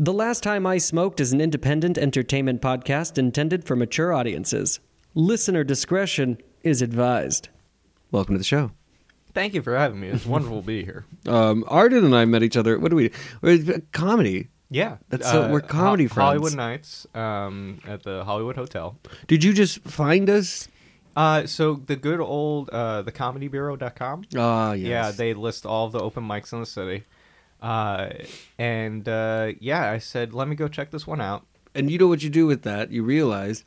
The Last Time I Smoked is an independent entertainment podcast intended for mature audiences. Listener discretion is advised. Welcome to the show. Thank you for having me. It's wonderful to be here. Um, Ardin and I met each other. What do we? we're- Comedy. Yeah, That's so- we're comedy Ho- Hollywood. Nights um, at the Hollywood Hotel. Did you just find us? Uh, so the good old uh, thecomedybureau.com. Ah, yes. Yeah, they list all the open mics in the city. Uh, and uh, yeah, I said, let me go check this one out. And you know what you do with that? You realize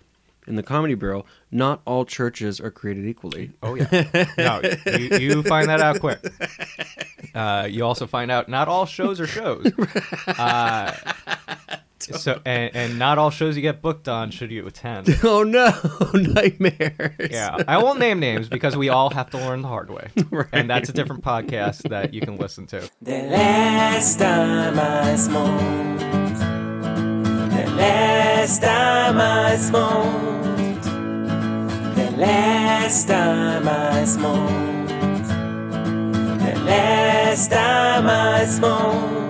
in the Comedy Bureau, not all churches are created equally. Oh yeah, no, you, you find that out quick. Uh, you also find out not all shows are shows. Uh, so and, and not all shows you get booked on should you attend. Oh no, nightmares. Yeah, I won't name names because we all have to learn the hard way, and that's a different podcast that you can listen to. The last time I smoked. The last time I smoked. The last time I smoked. The last time I smoked.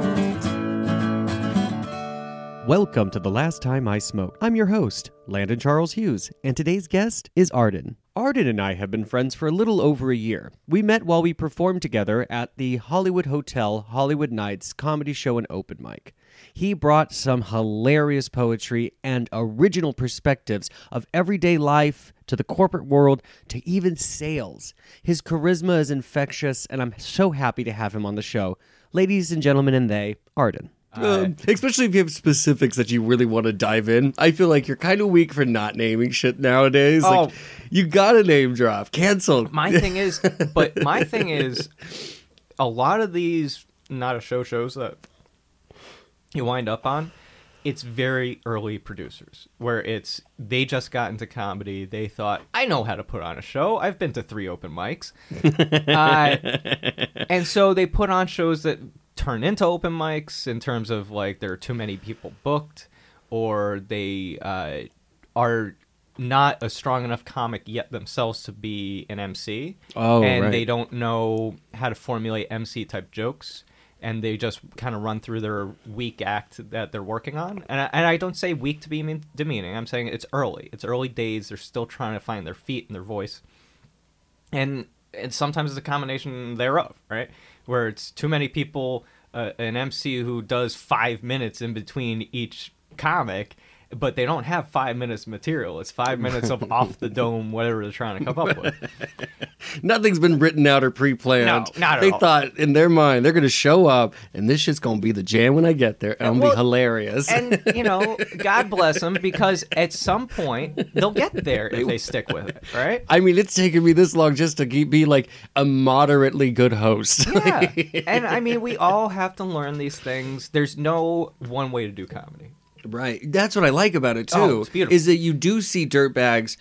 Welcome to The Last Time I Smoked. I'm your host, Landon Charles Hughes, and today's guest is Ardin. Ardin and I have been friends for a little over a year. We met while we performed together at the Hollywood Hotel Hollywood Nights comedy show and open mic. He brought some hilarious poetry and original perspectives of everyday life to the corporate world to even sales. His charisma is infectious, and I'm so happy to have him on the show. Ladies and gentlemen, and they, Ardin. Um, especially if you have specifics that you really want to dive in. I feel like you're kind of weak for not naming shit nowadays. Like, Oh. you got to name drop. Canceled. My thing is, but my thing is, a lot of these not a show shows that you wind up on, it's very early producers where it's they just got into comedy. They thought I know how to put on a show. I've been to three open mics, uh, and so they put on shows that turn into open mics in terms of like there are too many people booked, or they uh, are not a strong enough comic yet themselves to be an MC. Oh, and right. they don't know how to formulate MC type jokes. And they just kind of run through their weak act that they're working on. And I, and I don't say weak to be mean, demeaning. I'm saying it's early. It's early days. They're still trying to find their feet and their voice and and sometimes it's a combination thereof, right? Where it's too many people, uh, an MC who does five minutes in between each comic, but they don't have five minutes of material. It's five minutes of off the dome, whatever they're trying to come up with. Nothing's been written out or pre-planned. No, not at they all. thought in their mind they're going to show up, and this shit's going to be the jam when I get there. And I'm well, be hilarious. And you know, God bless them because at some point they'll get there if they stick with it, right? I mean, it's taken me this long just to be like a moderately good host. Yeah, and I mean, we all have to learn these things. There's no one way to do comedy. Right. That's what I like about it too. Oh, it's beautiful. Is that you do see dirt bags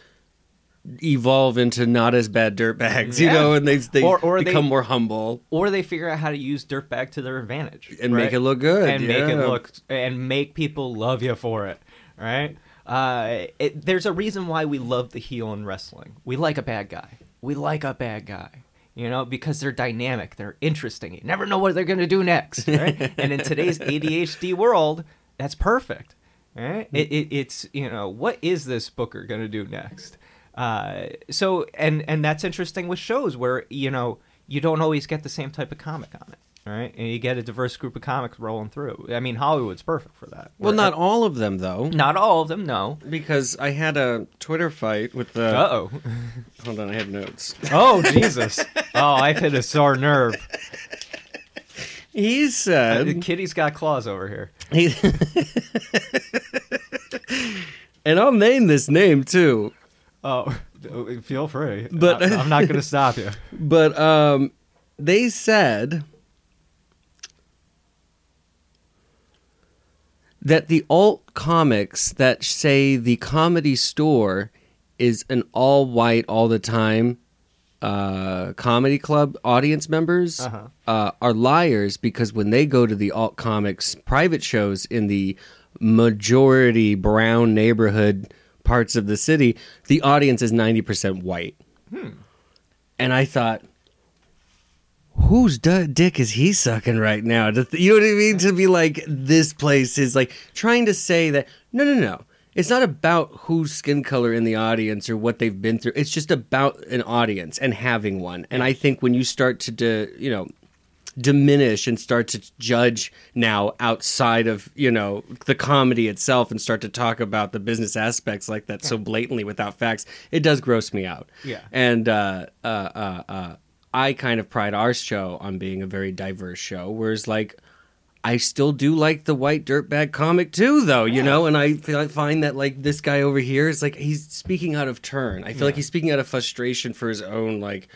evolve into not as bad dirtbags, you Yeah. know, and they they Or- or they- become more humble or they figure out how to use dirt bag to their advantage and make it look good and make it look and make people love you for it right uh, it, there's a reason why we love the heel in wrestling we like a bad guy we like a bad guy you know because they're dynamic they're interesting you never know what they're going to do next right and in today's adhd world that's perfect. Right it, it, it's you know what is this booker going to do next? Uh, so and and that's interesting with shows where you know you don't always get the same type of comic on it. Right and you get a diverse group of comics rolling through. I mean hollywood's perfect for that. Well, not all of them though, not all of them no. Because I had a Twitter fight with the. uh-oh. Hold on, I have notes. oh jesus. Oh i've hit a sore nerve He the said, kitty's got claws over here. he, and I'll name this name too. oh feel free. But- I- i'm not going to stop you. But um, they said that the alt comics that say the comedy store is an all white all the time uh, comedy club audience members Uh-huh. uh, are liars because when they go to the alt comics private shows in the majority brown neighborhood parts of the city, the audience is 90% white. And I thought, whose d- dick is he sucking right now? Th- You know what I mean? To be like, this place is like trying to say that, no, no, no. It's not about whose skin color in the audience or what they've been through. It's just about an audience and having one. And I think when you start to, d- you know, diminish and start to judge now outside of you know the comedy itself and start to talk about the business aspects like that so blatantly without facts it does gross me out Yeah. and uh, uh, uh, uh, i kind of pride our show on being a very diverse show whereas like I still do like the white dirtbag comic too, though, you know, and I, feel, I find that like this guy over here is like he's speaking out of turn. I feel like he's speaking out of frustration for his own like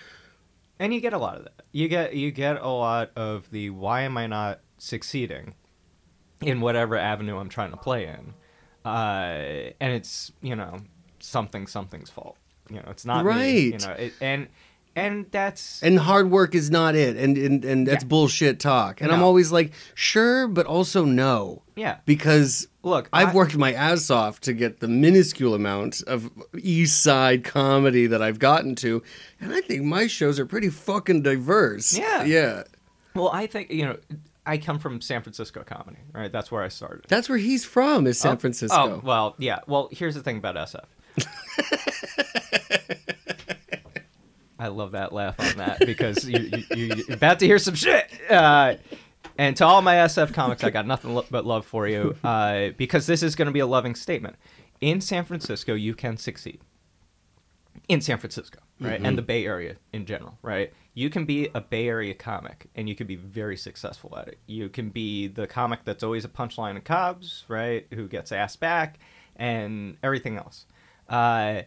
and you get a lot of that. You get you get a lot of the why am I not succeeding in whatever avenue I'm trying to play in, uh, and it's you know something something's fault. You know, it's not me, you know, it, and and that's and hard work is not it and and, and that's Yeah. bullshit talk and i'm always like sure but also no yeah. because Look, i've I- worked my ass off to get the minuscule amount of east side comedy that i've gotten to and i think my shows are pretty fucking diverse Yeah. yeah Well, I think you know. I come from San Francisco comedy, right? That's where I started. that's where he's from is san Oh, oh francisco Oh, well, yeah. Well, here's the thing about SF. I love that laugh on that because you, you, you, you're about to hear some shit. Uh, and to all my SF comics, I got nothing lo- but love for you uh, because this is going to be a loving statement. In San Francisco, you can succeed. In San Francisco, right? And the Bay Area in general, right? You can be a Bay Area comic and you can be very successful at it. You can be the comic that's always a punchline in Cobbs, right? Who gets asked back and everything else. Uh,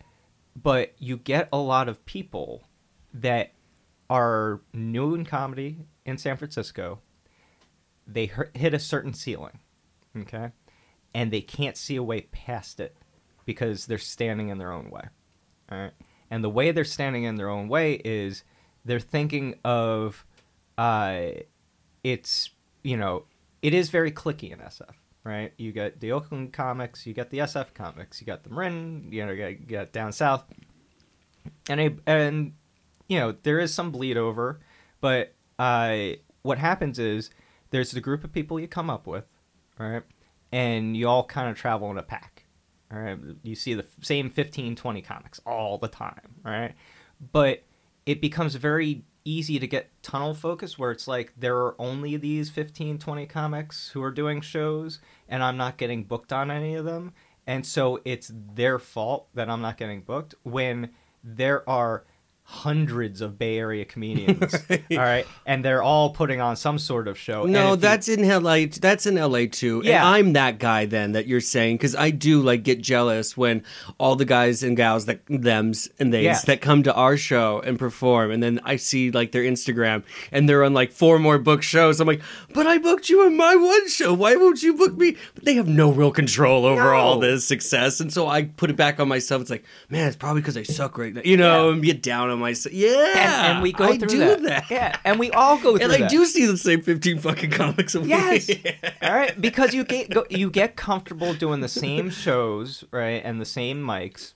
but you get a lot of people that are new in comedy in San Francisco. They hit a certain ceiling, okay, and they can't see a way past it because they're standing in their own way. All right, and the way they're standing in their own way is they're thinking of, uh, it's you know, it is very clicky in SF, right? You got the Oakland comics, you got the SF comics, you got the Marin, you know, you got, you got down south, and a, and you know there is some bleed over, but uh, what happens is there's the group of people you come up with, right, and you all kind of travel in a pack. All right, you see the same 15, 20 comics all the time, right? But it becomes very easy to get tunnel focus where it's like there are only these 15 20 comics who are doing shows and i'm not getting booked on any of them and so it's their fault that i'm not getting booked when there are hundreds of bay area comedians all right and they're all putting on some sort of show no, you- that's in LA. That's in LA too. Yeah. and I'm that guy then that you're saying because I do like get jealous when all the guys and gals that them's and theys Yeah. that come to our show and perform, and then I see like their Instagram and they're on like four more book shows. I'm like, but I booked you on my one show. Why won't you book me? But they have no real control over No. all this success, and so I put it back on myself. It's like, man, it's probably because I suck right now, you know, Yeah. and get down on myself. Yeah, and, and we go I through do that. that. yeah and we all go through that. And I do see the same 15 fucking comics a week. Yes. All right, because you get go, you get comfortable doing the same shows, right, and the same mics,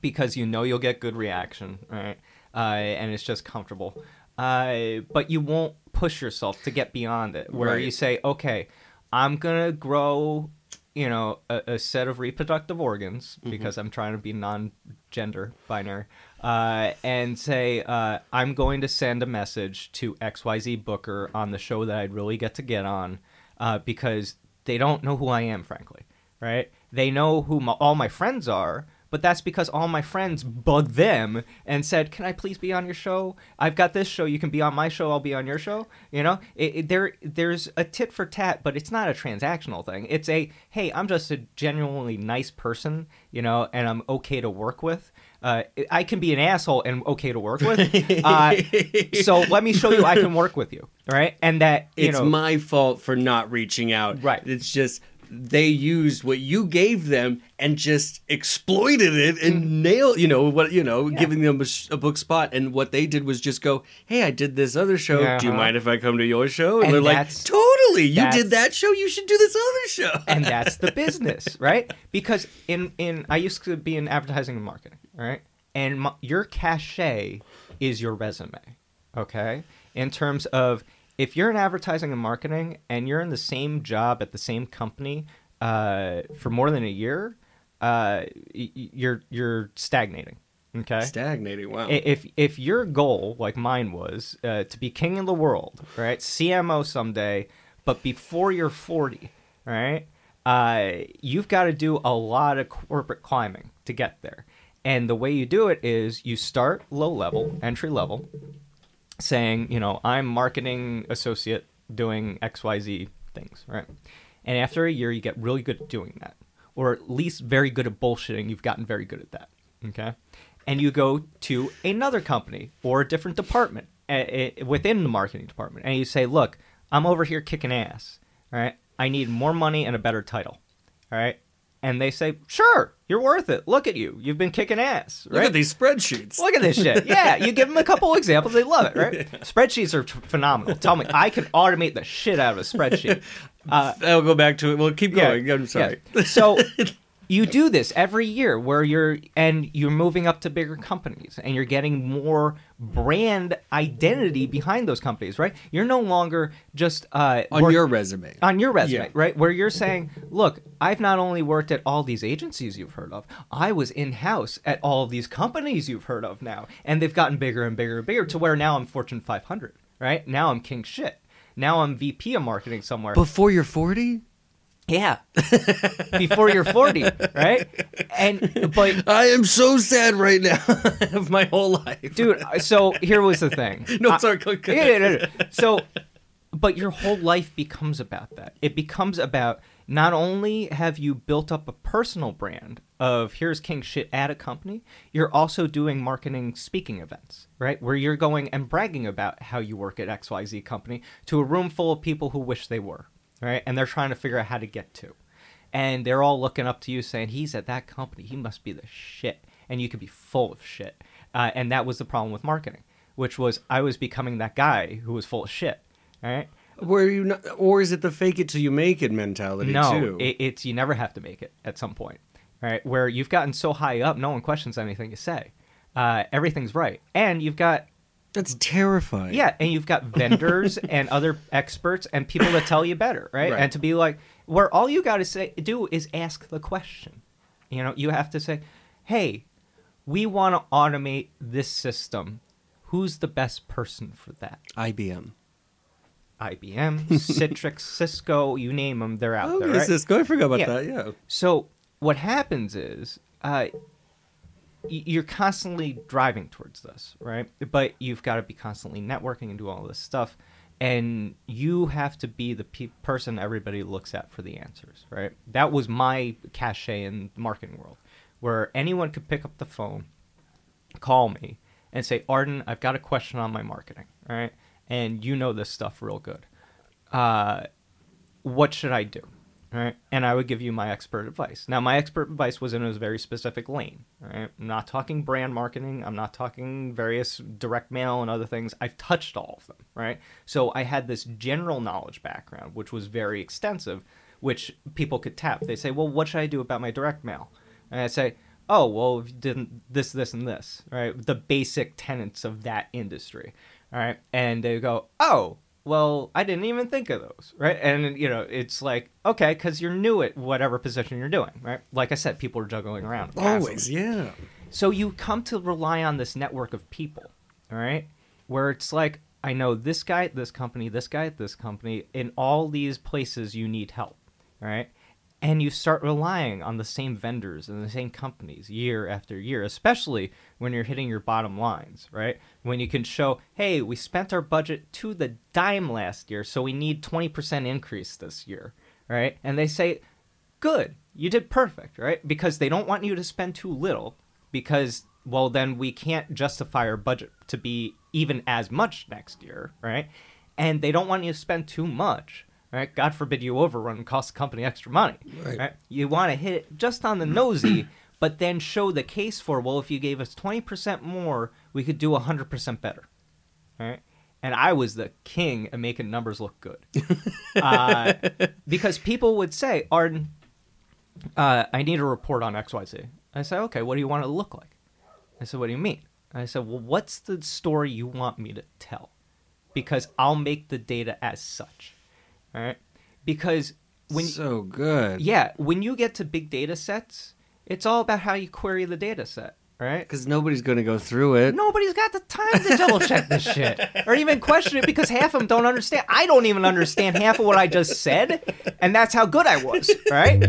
because you know you'll get good reaction, right, uh, and it's just comfortable. Uh, but you won't push yourself to get beyond it, where Right. you say, okay, I'm gonna grow, you know, a, a set of reproductive organs because I'm trying to be non-gender binary, uh, and say uh, I'm going to send a message to XYZ Booker on the show that I'd really get to get on, uh, because they don't know who I am, frankly, right? They know who my, all my friends are. But that's because all my friends bugged them and said, "Can I please be on your show? I've got this show. You can be on my show. I'll be on your show." You know, it, it- there there's a tit for tat, but it's not a transactional thing. It's a, "Hey, I'm just a genuinely nice person, you know, and I'm okay to work with. Uh, I can be an asshole and okay to work with. Uh, so let me show you I can work with you, right? And that you it's know, my fault for not reaching out. Right. It's just they used what you gave them and just exploited it and nailed, you know, what you know, giving them a, a book spot. And what they did was just go, "Hey, I did this other show. Do you Uh-huh. mind if I come to your show?" And, And they're like, "Totally. You did that show. You should do this other show." and that's the business, right? Because in in I used to be in advertising and marketing, right And my, your cachet is your resume, okay? in terms of if you're in advertising and marketing and you're in the same job at the same company uh, for more than a year, uh, you're you're stagnating. Okay. Stagnating. Wow. If if your goal, like mine was, uh, to be king of the world, right, CMO someday, but before you're 40, right, uh, you've got to do a lot of corporate climbing to get there. And the way you do it is you start low level, entry level, saying, you know, I'm marketing associate doing XYZ things, right? And after a year, you get really good at doing that, or at least very good at bullshitting. You've gotten very good at that, okay? And you go to another company or a different department within the marketing department, and you say, look, I'm over here kicking ass, all right? I need more money and a better title, all right? And they say, sure, you're worth it. Look at you. You've been kicking ass, right? Look at these spreadsheets. Look at this shit. Yeah, you give them a couple examples, they love it, right? Spreadsheets are t- phenomenal. Tell me, I can automate the shit out of a spreadsheet. Uh, I'll go back to it. We'll keep yeah, going. I'm sorry. yeah. So you do this every year where you're and you're moving up to bigger companies and you're getting more brand identity behind those companies, right? You're no longer just uh, On work- your resume. on your resume, Yeah. right? Where you're saying, look, I've not only worked at all these agencies you've heard of, I was in house at all of these companies you've heard of now. And they've gotten bigger and bigger and bigger to where now I'm Fortune 500, right? Now I'm king shit. Now I'm VP of marketing somewhere. Before you're 40? Yeah. Before you're 40, right? And, but I am so sad right now of my whole life. dude so here was the thing No, I- sorry, go- go yeah, yeah, no, no. so but your whole life becomes about that it becomes about not only have you built up a personal brand of here's king shit at a company you're also doing marketing speaking events right where you're going and bragging about how you work at xyz company to a room full of people who wish they were right? And they're trying to figure out how to get to. And they're all looking up to you saying he's at that company. He must be the shit. And you could be full of shit. Uh, and that was the problem with marketing which was i was becoming that guy who was full of shit all right? Were you not, or is it the fake it till you make it mentality no too? it, it's you never have to make it at some point right? Where you've gotten so high up no one questions anything you say. Uh, everything's right. And you've got That's terrifying. Yeah, and you've got vendors and other experts and people that tell you better, right? Right. And to be like, where all you got to say do is ask the question. You know, you have to say, "Hey, we want to automate this system. Who's the best person for that?" IBM. IBM, Citrix, Cisco, you name them, they're out Oh, there, right? Cisco. I forgot about Yeah. that. Yeah. So what happens is uh, you're constantly driving towards this, right? But you've got to be constantly networking and do all this stuff, and you have to be the pe- person everybody looks at for the answers, right? That was my cachet in the marketing world, where anyone could pick up the phone, call me, and say, "Ardin, I've got a question on my marketing, right? And you know this stuff real good. Uh, what should I do? Right? And I would give you my expert advice. Now, my expert advice was in a very specific lane. Right? I'm not talking brand marketing. I'm not talking various direct mail and other things. I've touched all of them. Right? So I had this general knowledge background, which was very extensive, which people could tap. They say, "Well, what should I do about my direct mail?" And I say, "Oh, well, if you didn't this, this, and this." Right? The basic tenets of that industry. All right, and they go, "Oh." Well, I didn't even think of those, right? And you know, it's like okay, because you're new at whatever position you're doing, right? Like I said, people are juggling around. Always. Yeah. So you come to rely on this network of people, all right? Where it's like, I know this guy at this company, this guy at this company, in all these places you need help, all right? And you start relying on the same vendors and the same companies year after year, especially when you're hitting your bottom lines, right? When you can show, hey, we spent our budget to the dime last year, so we need 20% increase this year, right? And they say, good you did perfect right because they don't want you to spend too little because well then we can't justify our budget to be even as much next year right and they don't want you to spend too much right god forbid you overrun and cost the company extra money Right. you want to hit it just on the nosy but then show the case for well if you gave us 20% more we could do 100% better right and i was the king of making numbers look good uh, because people would say arden uh, I need a report on XYZ. I said, okay, what do you want it to look like? I said, what do you mean? I said, well, what's the story you want me to tell? because I'll make the data as such. All right? Because when so good. yeah, when you get to big data sets, it's all about how you query the data set, right? Because nobody's going to go through it. Nobody's got the time to double check this shit or even question it because half of them don't understand. I don't even understand half of what I just said, and that's how good I was, right?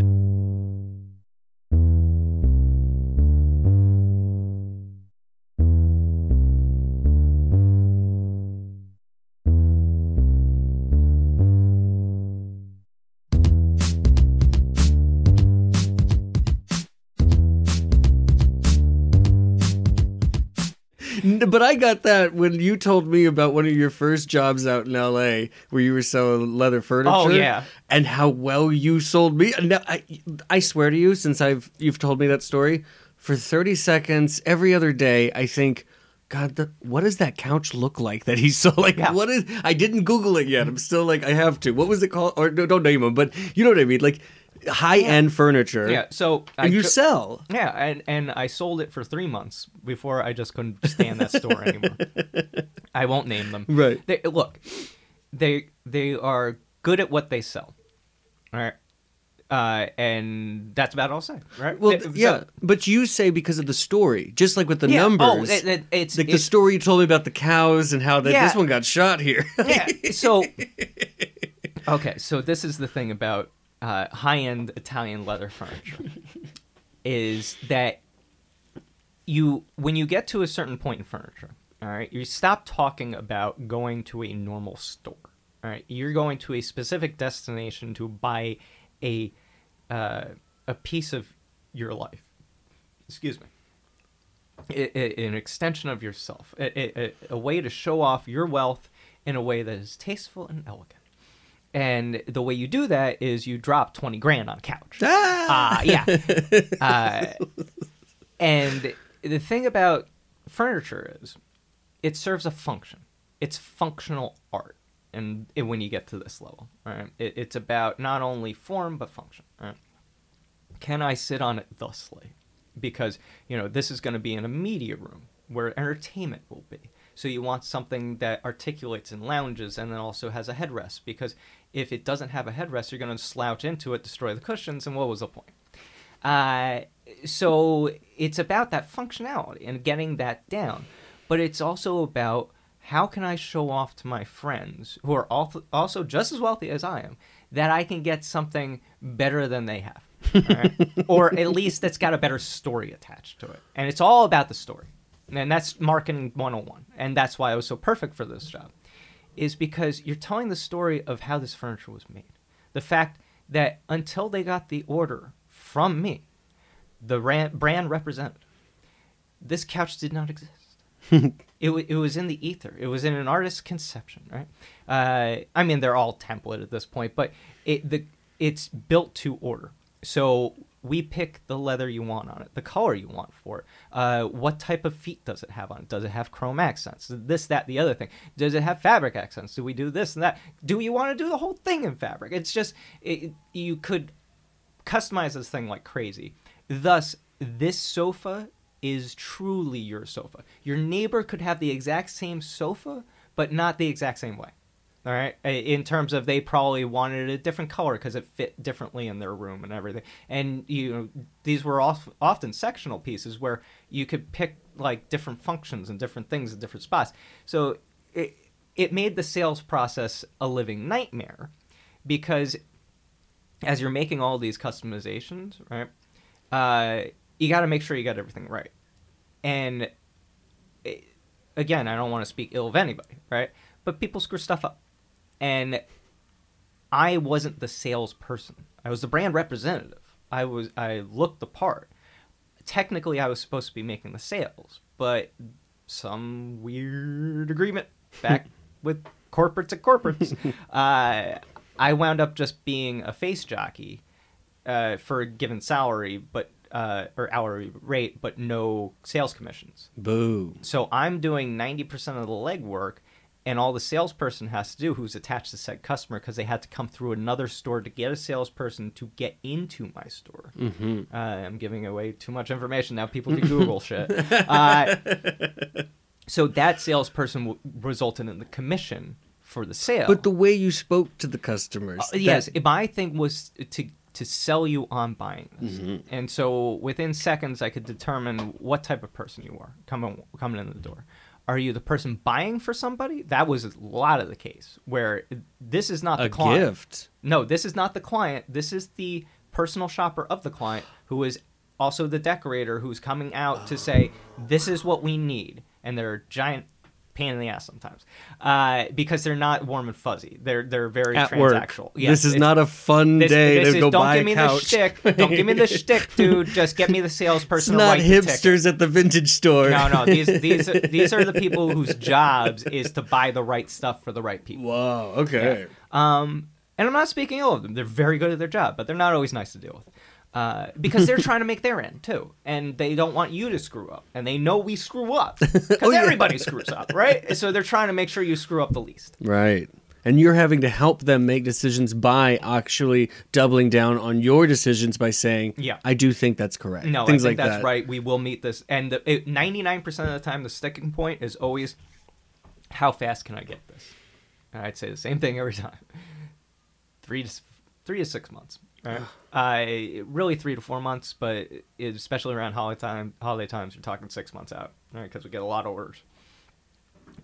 But I got that when you told me about one of your first jobs out in LA where you were selling leather furniture. Oh, yeah. And how well you sold me. Now, I, I swear to you, since I've you've told me that story, for 30 seconds every other day, I think, God, the, what does that couch look like that he sold? Like, Yeah. what is. I didn't Google it yet. I'm still like, I have to. What was it called? Or no, don't name them, but you know what I mean? Like, high end furniture. Yeah, so I you sell. Yeah, and and I sold it for three months before I just couldn't stand that store anymore. I won't name them. Right. They, look, they they are good at what they sell. All right. Uh, and that's about all I'll say. Right. Well, so- yeah, but you say because of the story, just like with the Yeah, oh, numbers. it- it- it's- like the story you told me about the cows and how that Yeah. this one got shot here. yeah. So, okay. So this is the thing about uh, high-end Italian leather furniture is that you when you get to a certain point in furniture, all right, you stop talking about going to a normal store. All right, you're going to a specific destination to buy a uh, a piece of your life. Excuse me. An extension of yourself, a way to show off your wealth in a way that is tasteful and elegant. And the way you do that is you drop 20 grand on a couch. Ah! Uh, yeah. uh, and the thing about furniture is it serves a function. It's functional art. And when you get to this level, right, it, it's about not only form but function. Right? Can I sit on it thusly? Because you know this is going to be in a media room where entertainment will be. So you want something that articulates and lounges and then also has a headrest. Because if it doesn't have a headrest, you're going to slouch into it, destroy the cushions, and what was the point? Uh, so it's about that functionality and getting that down. But it's also about how can I show off to my friends who are also just as wealthy as I am that I can get something better than they have. alright? or at least that's got a better story attached to it. And it's all about the story. And that's marketing 101. And that's why I was so perfect for this job. Is because you're telling the story of how this furniture was made. The fact that until they got the order from me, the brand representative, this couch did not exist. it, w- it was in the ether. It was in an artist's conception, right? Uh, I mean, they're all template at this point, but it the it's built to order. So we pick the leather you want on it, the color you want for it. Uh, what type of feet does it have on it? Does it have chrome accents? This, that, the other thing. Does it have fabric accents? Do we do this and that? Do you want to do the whole thing in fabric? It's just it, you could customize this thing like crazy. Thus, this sofa is truly your sofa. Your neighbor could have the exact same sofa, but not the exact same way. All right, in terms of they probably wanted a different color because it fit differently in their room and everything. And you know, these were of- often sectional pieces where you could pick like different functions and different things in different spots. So it it made the sales process a living nightmare because as you're making all these customizations, right? Uh, you got to make sure you got everything right. And it, again, I don't want to speak ill of anybody, right? But people screw stuff up. And I wasn't the salesperson. I was the brand representative. I was I looked the part. Technically, I was supposed to be making the sales, but some weird agreement back with corporates at corporates. uh, I wound up just being a face jockey uh, for a given salary, but uh, or hourly rate, but no sales commissions. Boo. So I'm doing 90% of the legwork, and all the salesperson has to do, who's attached to said customer, because they had to come through another store to get a salesperson to get into my store. Mm-hmm. Uh, I'm giving away too much information now. People can Google shit. Uh, So that salesperson w- resulted in the commission for the sale. But the way you spoke to the customers. Uh, yes, my thing was to to sell you on buying this, and so within seconds I could determine what type of person you are coming coming in the door. Are you the person buying for somebody? That was a lot of the case where this is not the a client. gift. No, this is not the client. This is the personal shopper of the client who is also the decorator who's coming out to ah. say, "This is what we need," and there are giant pain in the ass sometimes uh, because they're not warm and fuzzy. They're they're very At work. transactional. this is not a fun this, day this to is, go don't buy give a me couch. the shtick. Don't give me the shtick, dude. Just get me the salesperson. to not write the hipsters at the vintage store. No, no. These these these are the people whose jobs is to buy the right stuff for the right people. Wow. Okay. Um, and I'm not speaking ill of them. They're very good at their job, but they're not always nice to deal with. Uh, because they're trying to make their end too, and they don't want you to screw up, and they know we screw up because Oh, yeah. everybody screws up, right? So they're trying to make sure you screw up the least. Right. And you're having to help them make decisions by actually doubling down on your decisions by saying, Yeah. I do think that's correct." No, Things I think like that's that. right. We will meet this, and the, it, 99% of the time, the sticking point is always, how fast can I get this? And I'd say the same thing every time. Three to three to six months. Right? uh, really three to four months, but especially around holiday time, holiday times, we're talking six months out, right? Because we get a lot of orders,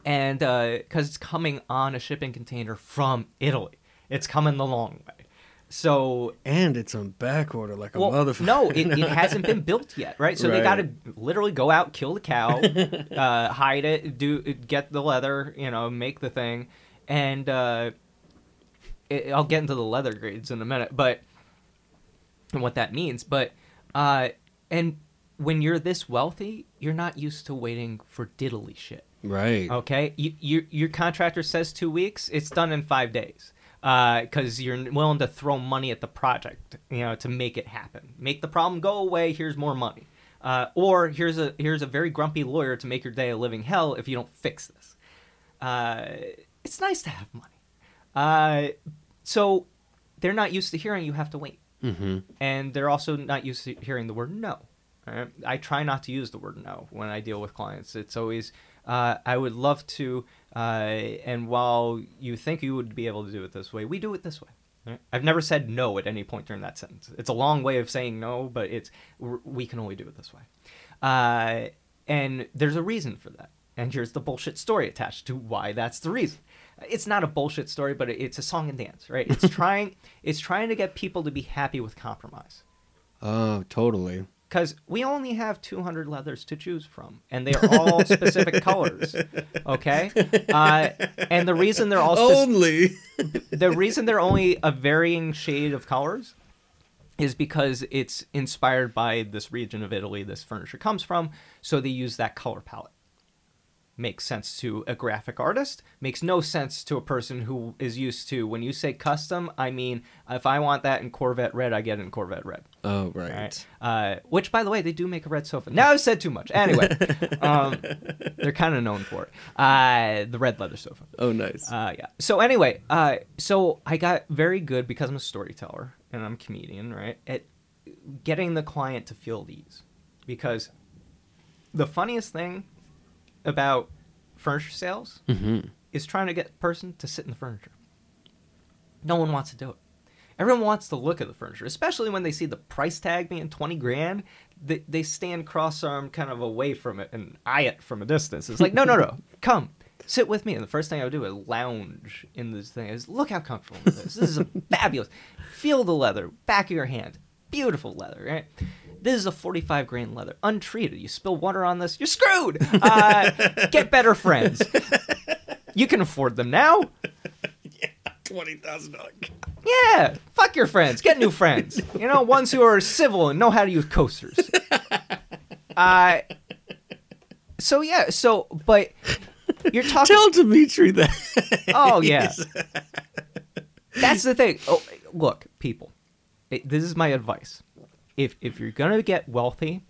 and because it's coming on a shipping container from Italy, it's coming the long way. So And it's on back order like a well, motherfucker. no, it, it hasn't been built yet, right? So they got to literally go out, kill the cow, uh, hide it, do get the leather, you know, make the thing, and uh, it, I'll get into the leather grades in a minute, but and what that means. But uh, and when you're this wealthy, you're not used to waiting for diddly shit. Right. Okay, you, you, your contractor says two weeks. It's done in five days because you're willing to throw money at the project, you know, to make it happen. Make the problem go away. Here's more money, uh, or here's a here's a very grumpy lawyer to make your day a living hell if you don't fix this. Uh, it's nice to have money, uh, so they're not used to hearing you have to wait Mm-hmm. and they're also not used to hearing the word no. I try not to use the word no when I deal with clients. It's always uh, I would love to, uh, and while you think you would be able to do it this way, we do it this way. Alright? I've never said no at any point during that sentence. It's a long way of saying no, but it's we can only do it this way, uh, and there's a reason for that. And here's the bullshit story attached to why that's the reason. It's not a bullshit story, but it's a song and dance, right? It's trying, it's trying to get people to be happy with compromise Oh, totally. because we only have 200 leathers to choose from and they're all specific colors okay uh, and the reason they're all Only. the reason they're only a varying shade of colors is because it's inspired by this region of italy this furniture comes from so they use that color palette makes sense to a graphic artist makes no sense to a person who is used to when you say custom i mean if i want that in corvette red i get it in corvette red Oh, right. Right. Uh, which, by the way, they do make a red sofa. Now I've said too much. Anyway, um, they're kind of known for it. Uh, the red leather sofa. Oh, nice. Uh, yeah. So anyway, uh, so I got very good because I'm a storyteller and I'm a comedian, right? At getting the client to feel at ease, because the funniest thing about furniture sales mm-hmm. is trying to get a person to sit in the furniture. No one wants to do it. Everyone wants to look at the furniture, especially when they see the price tag being 20 grand. They, they stand cross armed kind of away from it and eye it from a distance. It's like, no, no, no, come, sit with me. And the first thing I would do is lounge in this thing. Is look how comfortable this is. This is a fabulous. Feel the leather, back of your hand. Beautiful leather, right? This is a 45 grain leather, untreated. You spill water on this, you're screwed. Uh, get better friends. You can afford them now. Yeah, Twenty thousand dollars. Yeah, fuck your friends. Get new friends. You know, ones who are civil and know how to use coasters. Uh, so yeah, so but you're talking. Tell Dimitri that. oh yeah, that's the thing. Oh, look, people, it, this is my advice. If if you're gonna get wealthy,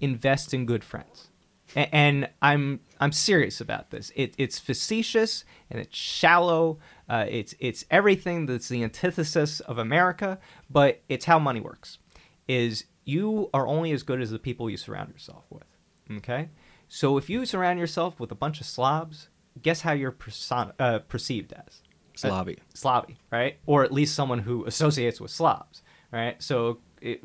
invest in good friends. A- And I'm I'm serious about this. It, it's facetious and it's shallow. Uh, it's it's everything that's the antithesis of America, but it's how money works. Is you are only as good as the people you surround yourself with. Okay, So if you surround yourself with a bunch of slobs, guess how you're person- uh, perceived as? Slobby. Slobby, right? Or at least someone who associates with slobs, right? So it,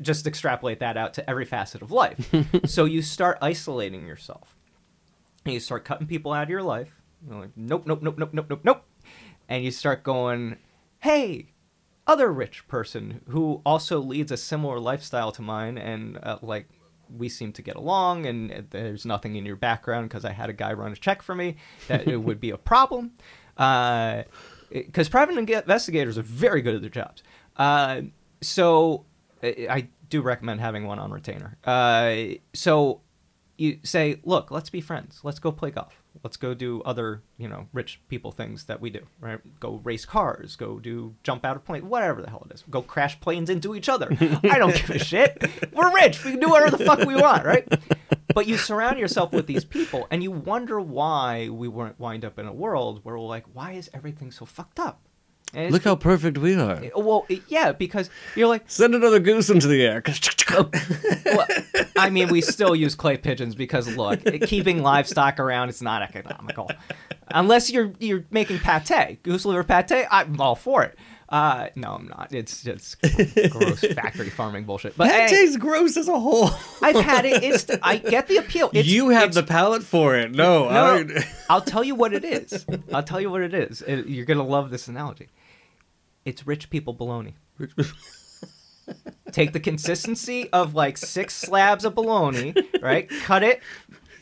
just extrapolate that out to every facet of life. so you start isolating yourself. And you start cutting people out of your life. You're like, nope, nope, nope, nope, nope, nope, nope. And you start going, hey, other rich person who also leads a similar lifestyle to mine and uh, like we seem to get along and there's nothing in your background because i had a guy run a check for me that it would be a problem because private investigators are very good at their jobs uh, so I, do recommend having one on retainer. Uh, so you say look let's be friends. Let's go play golf. Let's go do other you know rich people things that we do right? Go race cars. Go do jump out of planes whatever the hell it is. Go crash planes into each other. I don't give a shit. We're rich. We can do whatever the fuck we want right? But you surround yourself with these people and you wonder why we weren't wind up in a world where we're like why is everything so fucked up Look how perfect we are. Eh, well eh, yeah because you're like Send another goose into the air. well, I mean, we still use clay pigeons because look, eh, keeping livestock around it's not economical, unless you're you're making pate, goose liver pate. I'm all for it. Uh, no, I'm not. It's just gross factory farming bullshit. But that hey, tastes gross as a whole. I've had it. It's I get the appeal. It's, you have the palate for it. No, no, I, no, I'll tell you what it is. I'll tell you what it is. It- you're gonna love this analogy. It's rich people bologna. Take the consistency of like six slabs of bologna, right? Cut it,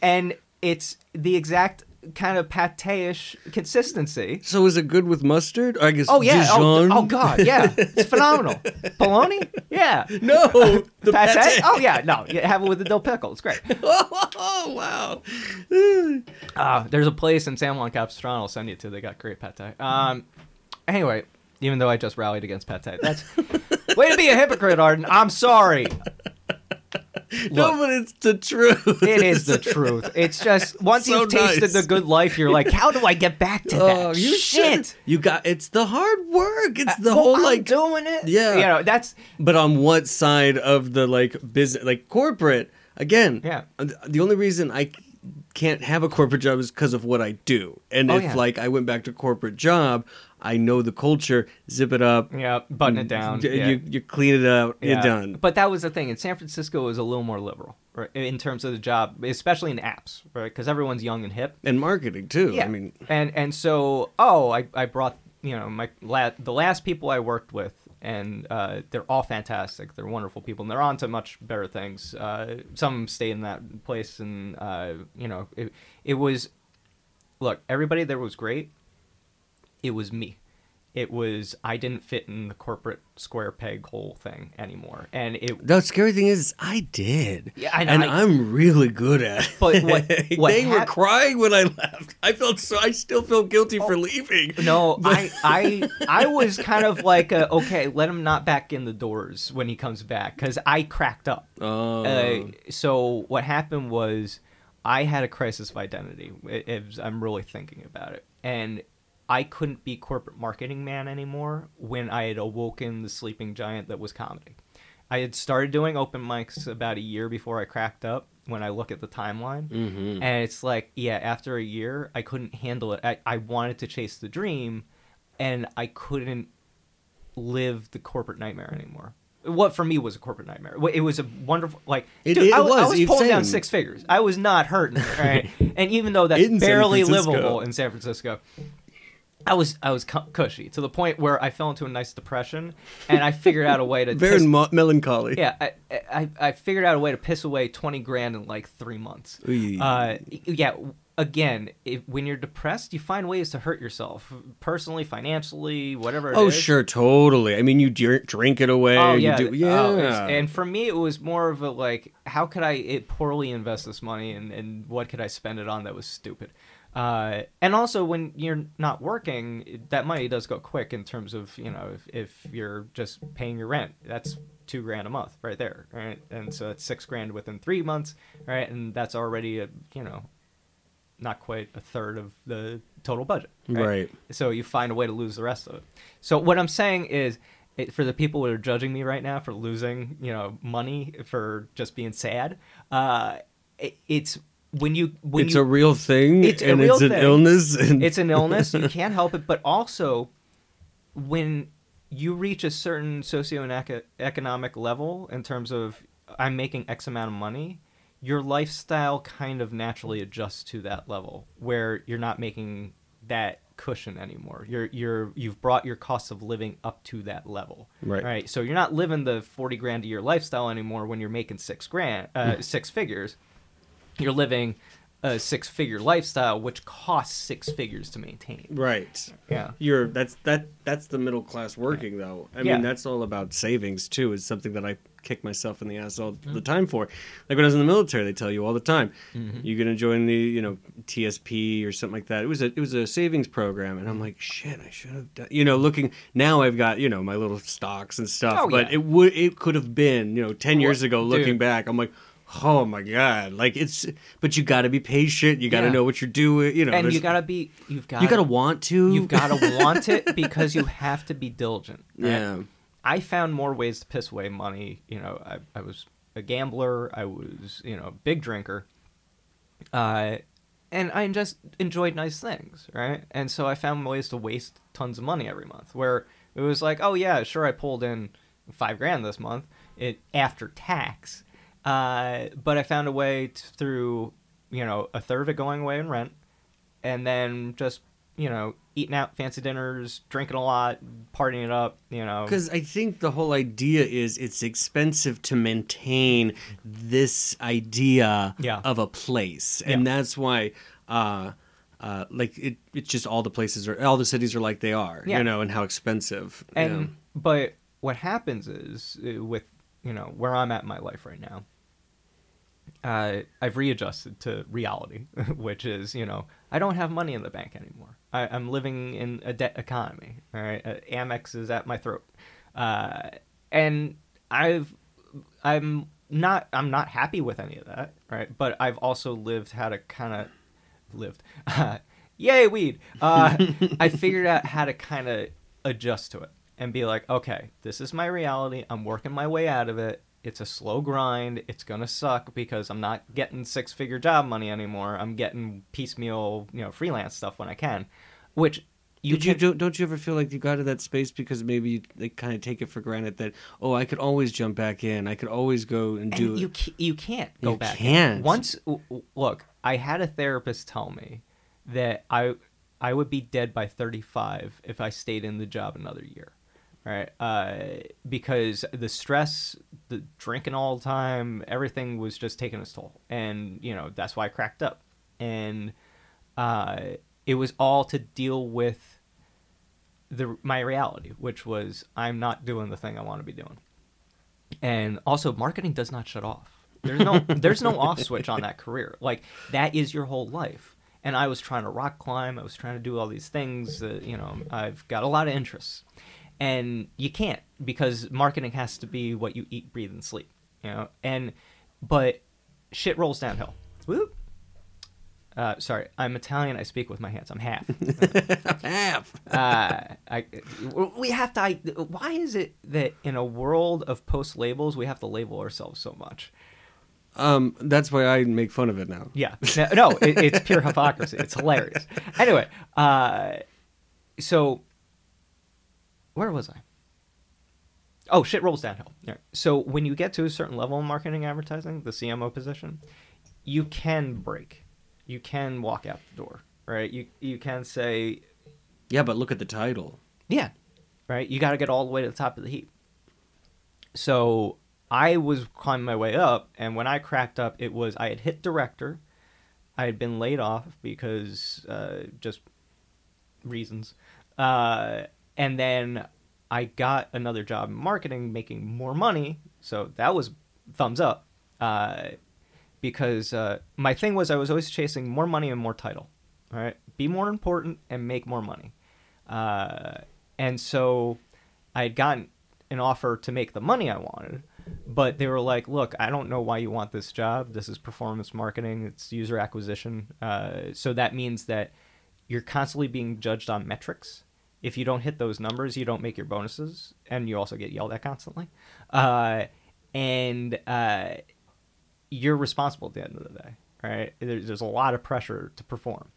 and it's the exact kind of pate-ish consistency. So is it good with mustard? I guess. Oh yeah! Oh, oh god! Yeah, it's phenomenal. Bologna? Yeah. No, the Pate? pate. Oh yeah, no, you have it with the dill pickle. It's great. Oh, wow. Uh, there's a place in San Juan Capistrano I'll send you to. They got great pate. Um, anyway, even though I just rallied against pate, that's way to be a hypocrite, Ardin. I'm sorry. no, Look, but it's the truth. it is the truth. It's just once So you've tasted nice. the good life, you're like, how do I get back to that Oh, you shit? should. You got. It's the hard work. It's the Well, whole I'm like. doing it. Yeah. you know that's But on what side of the like business, like corporate? Again, Yeah. uh, The only reason I can't have a corporate job is because of what I do. And Oh, if yeah. like I went back to corporate job, I know the culture. Zip it up. yeah, button it down. y- yeah. You you clean it up. Yeah. You're done. But that was the thing. In San Francisco, was a little more liberal right, in terms of the job, especially in apps, right? Because everyone's young and hip. and marketing too. Yeah. I mean, and and so oh, I I brought you know my la- the last people I worked with, and uh, they're all fantastic. They're wonderful people, and they're on to much better things. Uh, some stayed in that place, and uh, you know it it was look everybody there was great. It was me. It was I didn't fit in the corporate square peg hole thing anymore, and it the scary thing is, I did. Yeah, I know, and I- I'm really good at it. But what- what they were crying when I left. I felt so. I still feel guilty for leaving. No, But- I, I, I was kind of like, a, okay, let him not back in the doors when he comes back because I cracked up. Oh. Uh, so what happened was, I had a crisis of identity. It, it was- I'm really thinking about it, and I couldn't be corporate marketing man anymore when I had awoken the sleeping giant that was comedy. I had started doing open mics about a year before I cracked up. When I look at the timeline, Mhm. and it's like, yeah, after a year, I couldn't handle it. I, I wanted to chase the dream, and I couldn't live the corporate nightmare anymore. What for me was a corporate nightmare. It was a wonderful, like, It- dude, it I, I was, was pulling down six figures. I was not hurting, right? and even though that's barely livable in San Francisco, I was I was cu- cushy to the point where I fell into a nice depression, and I figured out a way to Very piss- mo- melancholy. yeah, I, I I figured out a way to piss away twenty grand in like three months. Uh, yeah. Again, if, when you're depressed, you find ways to hurt yourself, personally, financially, whatever. it Oh, is. sure, totally. I mean, you drink, drink it away. Oh yeah, You do, oh, yeah. and for me, it was more of a like, how could I it poorly invest this money, and and what could I spend it on that was stupid. Uh, and also, when you're not working, that money does go quick in terms of you know if, if you're just paying your rent, that's two grand a month right there, right? And so it's six grand within three months, right? And that's already a you know not quite a third of the total budget. Right. So you find a way to lose the rest of it. So what I'm saying is, it, for the people that are judging me right now for losing, you know, money for just being sad, uh, it, it's when you when it's you a real thing, It's a and it's an thing. illness. And it's an illness you can't help it but also when you reach a certain socioeconomic level in terms of i'm making x amount of money your lifestyle kind of naturally adjusts to that level where you're not making that cushion anymore you're you're you've brought your cost of living up to that level Right. right so you're not living the 40 grand a year lifestyle anymore when you're making six grand uh, six figures you're living a six figure lifestyle which costs six figures to maintain right. yeah You're that's that that's the middle class working though. I Yeah. mean that's all about savings too. Is something that I kick myself in the ass all Mm-hmm. the time for. Like when I was in the military, they tell you all the time, you're gonna join the you know TSP or something like that. It was a it was a savings program, and I'm like shit, I should have done. You know, looking now I've got you know my little stocks and stuff, Oh, but yeah. it would it could have been you know ten years Well, ago. Looking dude. back, I'm like. Oh my god! Like it's, but you got to be patient. You got to Yeah. know what you're doing. You know, and you gotta be you've got you got to want to. you've got to want it because you have to be diligent right? yeah. i found more ways to piss away money you know i, I was a gambler i was you know a big drinker uh, and i just enjoyed nice things right and so i found ways to waste tons of money every month where it was like oh yeah sure i pulled in five grand this month it after tax uh, but i found a way to, through you know a third of it going away in rent and then just you know eating out fancy dinners drinking a lot partying it up you know Because I think the whole idea is it's expensive to maintain this idea Yeah. of a place, Yeah. and that's why, uh, uh, like it, it's just all the places are, all the cities are like they are, Yeah. you know, and how expensive. and yeah. but what happens is uh, with you know where i'm at in my life right now uh, i've readjusted to reality which is you know i don't have money in the bank anymore. I, i'm living in a debt economy all right? Uh, amex is at my throat. Uh, and i've i'm not i'm not happy with any of that right? But i've also lived how to kind of lived yay weed! Uh, i figured out how to kind of adjust to it and be like okay this is my reality. I'm working my way out of it it's a slow grind it's gonna suck because i'm not getting six figure job money anymore i'm getting piecemeal you know freelance stuff when i can which you Did you don't, don't you ever feel like you got to that space because maybe you, they kind of take it for granted that oh I could always jump back in I could always go and, do and it you you can't go You back. can't. Once w- w- look, I had a therapist tell me that I I would be dead by 35 if I stayed in the job another year. Right? Uh, because the stress, the drinking all the time, everything was just taking its toll. And, you know, that's why I cracked up. And uh, it was all to deal with the my reality, which was I'm not doing the thing I want to be doing and also marketing does not shut off there's no there's no off switch on that career like that is your whole life and i was trying to rock climb i was trying to do all these things that you know i've got a lot of interests and you can't because marketing has to be what you eat breathe and sleep you know and but shit rolls downhill Whoop. Uh, sorry, I'm Italian. I speak with my hands. I'm half. half. uh, I, we have to. I, why is it that in a world of post labels we have to label ourselves so much? Um, that's why I make fun of it now. Yeah, no, no it, it's pure hypocrisy. It's hilarious. Anyway, uh, so where was I? Oh, shit rolls downhill. So when you get to a certain level in marketing advertising, the CMO position, you can break. You can walk out the door, right? You you can say, Yeah, but look at the title. Yeah. Right? You got to get all the way to the top of the heap. So I was climbing my way up, and when I cracked up, it was I had hit director. I had been laid off because uh, just reasons. Uh, and then I got another job in marketing, making more money. So that was thumbs up. Uh, because uh, my thing was I was always chasing more money and more title. All right, be more important and make more money. Uh, and so I had gotten an offer to make the money I wanted, but they were like, "Look, I don't know why you want this job. This is performance marketing. It's user acquisition. Uh, so that means that you're constantly being judged on metrics. If you don't hit those numbers, you don't make your bonuses, and you also get yelled at constantly. Uh, and uh, you're responsible at the end of the day, right? There's, there's a lot of pressure to perform,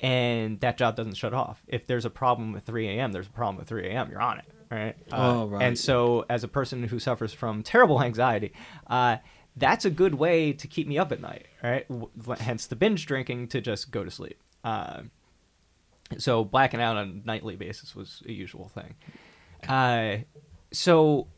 and that job doesn't shut off. If there's a problem at 3 a.m., there's a problem at 3 a.m. You're on it, right? Oh, right. And so, as a person who suffers from terrible anxiety, uh, that's a good way to keep me up at night, right? W- Hence the binge drinking to just go to sleep. So blacking out on a nightly basis was a usual thing. Uh, so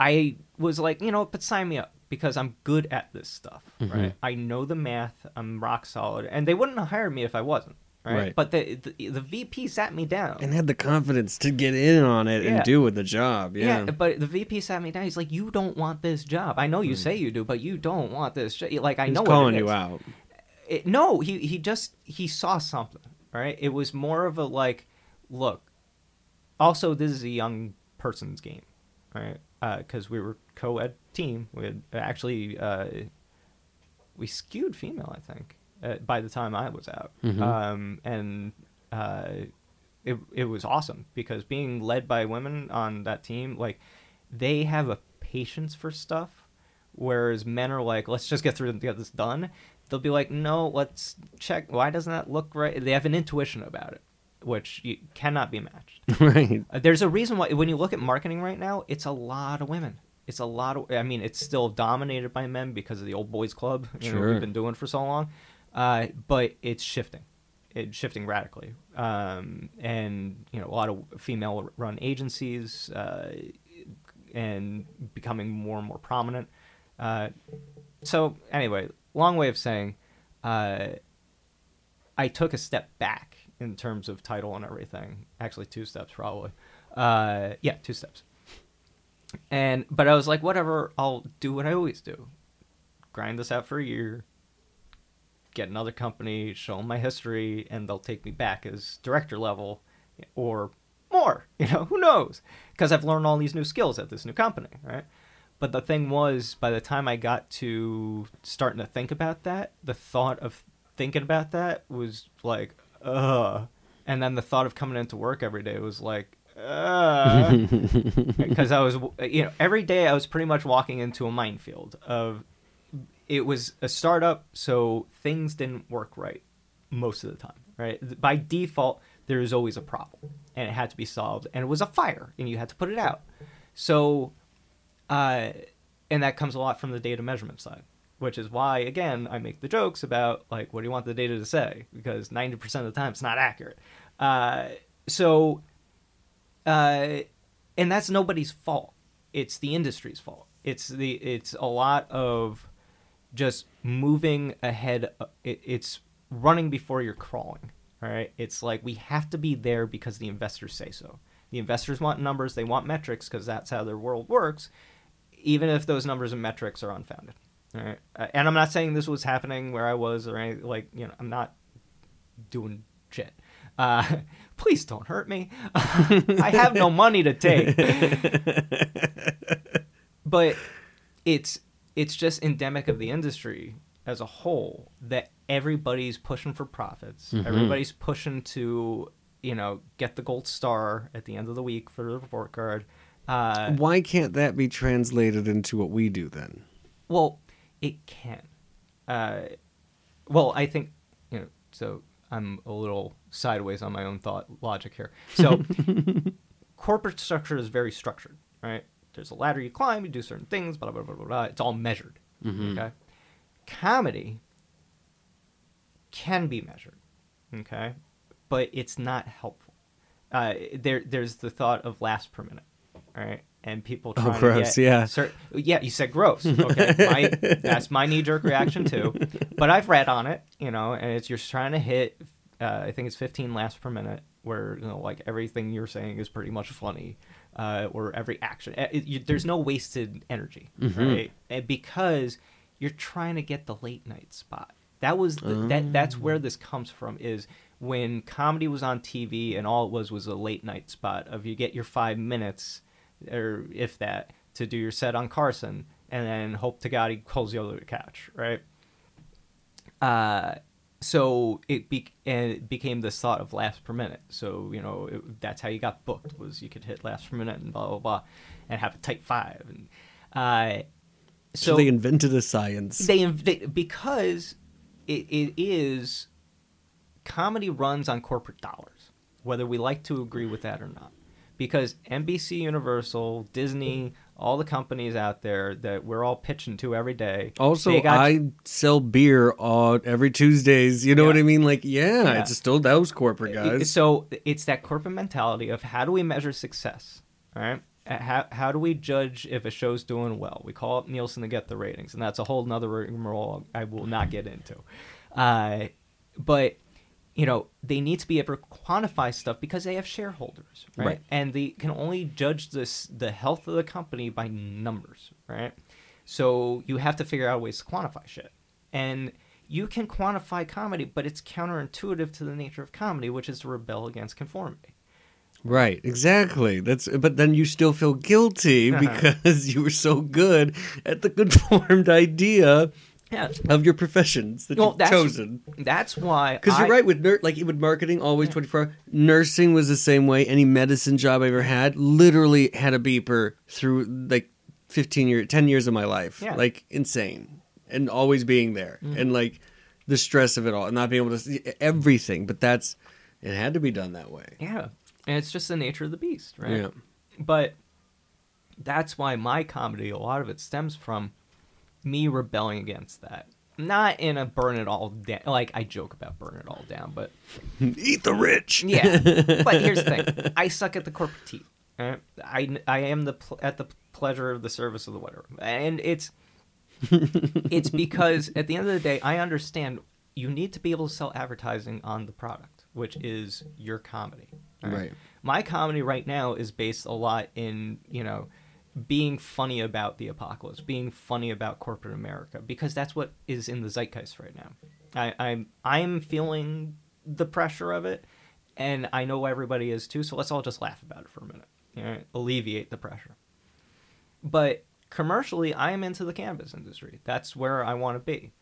I was like, you know, but sign me up because I'm good at this stuff, Mm-hmm. right? I know the math. I'm rock solid, and they wouldn't have hired me if I wasn't, right? Right. But the, the the VP sat me down. and had the confidence to get in on it Yeah. and do with the job. Yeah. yeah. but the VP sat me down. He's like, "You don't want this job. I know you say you do, but you don't want this. jo-" Like I He's know calling you out. It, no, he he just he saw something, right? It was more of a like, look. Also, this is a young person's game, right? Because we were co-ed team. We had actually uh, we skewed female, I think, uh, by the time I was out, um, and uh, it it was awesome because being led by women on that team, like they have a patience for stuff, whereas men are like, let's just get through and get this done. They'll be like, no, let's check. Why doesn't that look right? They have an intuition about it, which you cannot be matched. right. Uh, There's a reason why when you look at marketing right now, it's a lot of women. It's a lot of. I mean, it's still dominated by men because of the old boys club. You know, we've been doing for so long, uh, but it's shifting. It's shifting radically, um, and you know, a lot of female-run agencies uh, and becoming more and more prominent. Uh, so anyway, long way of saying, uh, I took a step back in terms of title and everything. Actually, two steps probably. Uh, yeah, two steps. And but I was like, whatever. I'll do what I always do. Grind this out for a year. Get another company, show them my history, and they'll take me back as director level, or more. You know, who knows? Because I've learned all these new skills at this new company, right? But the thing was, by the time I got to starting to think about that, the thought of thinking about that was like, ugh. And then the thought of coming into work every day was like, ugh. Because I was, you know, every day I was pretty much walking into a minefield of, it was a startup, so things didn't work right most of the time, right? By default, there is always a problem, and it had to be solved, and it was a fire, and you had to put it out. So, uh, and that comes a lot from the data measurement side, which is why, again, I make the jokes about like, what do you want the data to say? Because ninety percent of the time, it's not accurate. Uh, so, uh, and that's nobody's fault. It's the industry's fault. It's the it's a lot of just moving ahead. uh, It, it's running before you're crawling. All right. It's like we have to be there because the investors say so. The investors want numbers. They want metrics because that's how their world works. Even if those numbers and metrics are unfounded. All right. Uh, and I'm not saying this was happening where I was or anything. Like you know, I'm not doing shit. Uh, please don't hurt me. I have no money to take. but it's it's just endemic of the industry as a whole that everybody's pushing for profits. Everybody's pushing to you know get the gold star at the end of the week for the report card. Uh, Why can't that be translated into what we do then? well, it can. Uh, well, I think you know. So I'm a little sideways on my own thought logic here. So corporate structure is very structured, right? There's a ladder you climb, you do certain things, blah blah blah blah blah. It's all measured. Okay. Comedy can be measured, okay, but it's not helpful. Uh, there, there's the thought of laughs per minute, right, and people Oh, trying gross, to get yeah. yeah, you said gross. Okay, my, that's my knee jerk reaction too. But I've read on it, you know, and it's you're trying to hit. Uh, I think it's 15 laughs per minute, where you know, like everything you're saying is pretty much funny, uh, or every action. uh, It, you, there's no wasted energy, right? And because you're trying to get the late night spot. That was the, that. That's where this comes from. Is when comedy was on TV and all it was was a late night spot of you get your five minutes, or if that, to do your set on Carson, and then hope to God he calls you over the couch, right? Uh, so it, be- and it became this thought of laughs per minute. So you know it, that's how you got booked was you could hit laughs per minute and blah blah blah, and have a tight five. And uh, So, So they invented a science. they, inv- they because it, it is comedy runs on corporate dollars, whether we like to agree with that or not. Because NBC Universal, Disney, all the companies out there that we're all pitching to every day. also, got- I sell beer on every Tuesdays. You know Yeah. what I mean? Like, yeah, Yeah. it's still those corporate guys. So it's that corporate mentality of how do we measure success? All right. Uh, How, how do we judge if a show's doing well? We call up Nielsen to get the ratings, and that's a whole nother rigmarole I will not get into. Uh, but you know they need to be able to quantify stuff because they have shareholders, right? Right. And they can only judge this the health of the company by numbers, right? So you have to figure out ways to quantify shit, and you can quantify comedy, but it's counterintuitive to the nature of comedy, which is to rebel against conformity. Right, exactly. That's but then you still feel guilty Uh-huh. because you were so good at the conformed idea Yeah. of your professions that Well, you've that's chosen. that's why Because you're right with ner- like with marketing, always twenty four hour. Nursing was the same way. Any medicine job I ever had literally had a beeper through like fifteen years, ten years of my life. Yeah. Like insane, and always being there, mm-hmm. and like the stress of it all, and not being able to see everything. But that's it had to be done that way. Yeah, and it's just the nature of the beast, right? Yeah. But that's why my comedy, a lot of it stems from me rebelling against that. Not in a burn it all down. Like I joke about burn it all down, but Eat the rich. yeah. but here's the thing: I suck at the corporate teeth. right? I I am the pl- at the pleasure of the service of the whatever, and it's it's because at the end of the day, I understand you need to be able to sell advertising on the product, which is your comedy. all Right. My comedy right now is based a lot in you know being funny about the apocalypse, being funny about corporate America, because that's what is in the zeitgeist right now. I, I'm I'm feeling the pressure of it, and I know everybody is too. So let's all just laugh about it for a minute, alleviate the pressure. But commercially, I am into the cannabis industry. That's where I want to be.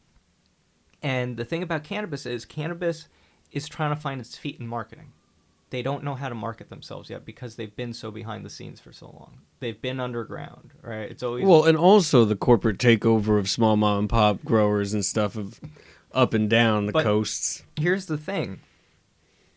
And the thing about cannabis is cannabis is trying to find its feet in marketing. They don't know how to market themselves yet because they've been so behind the scenes for so long. They've been underground, right? It's always Well, and also the corporate takeover of small mom and pop growers and stuff of up and down the But- coasts. here's the thing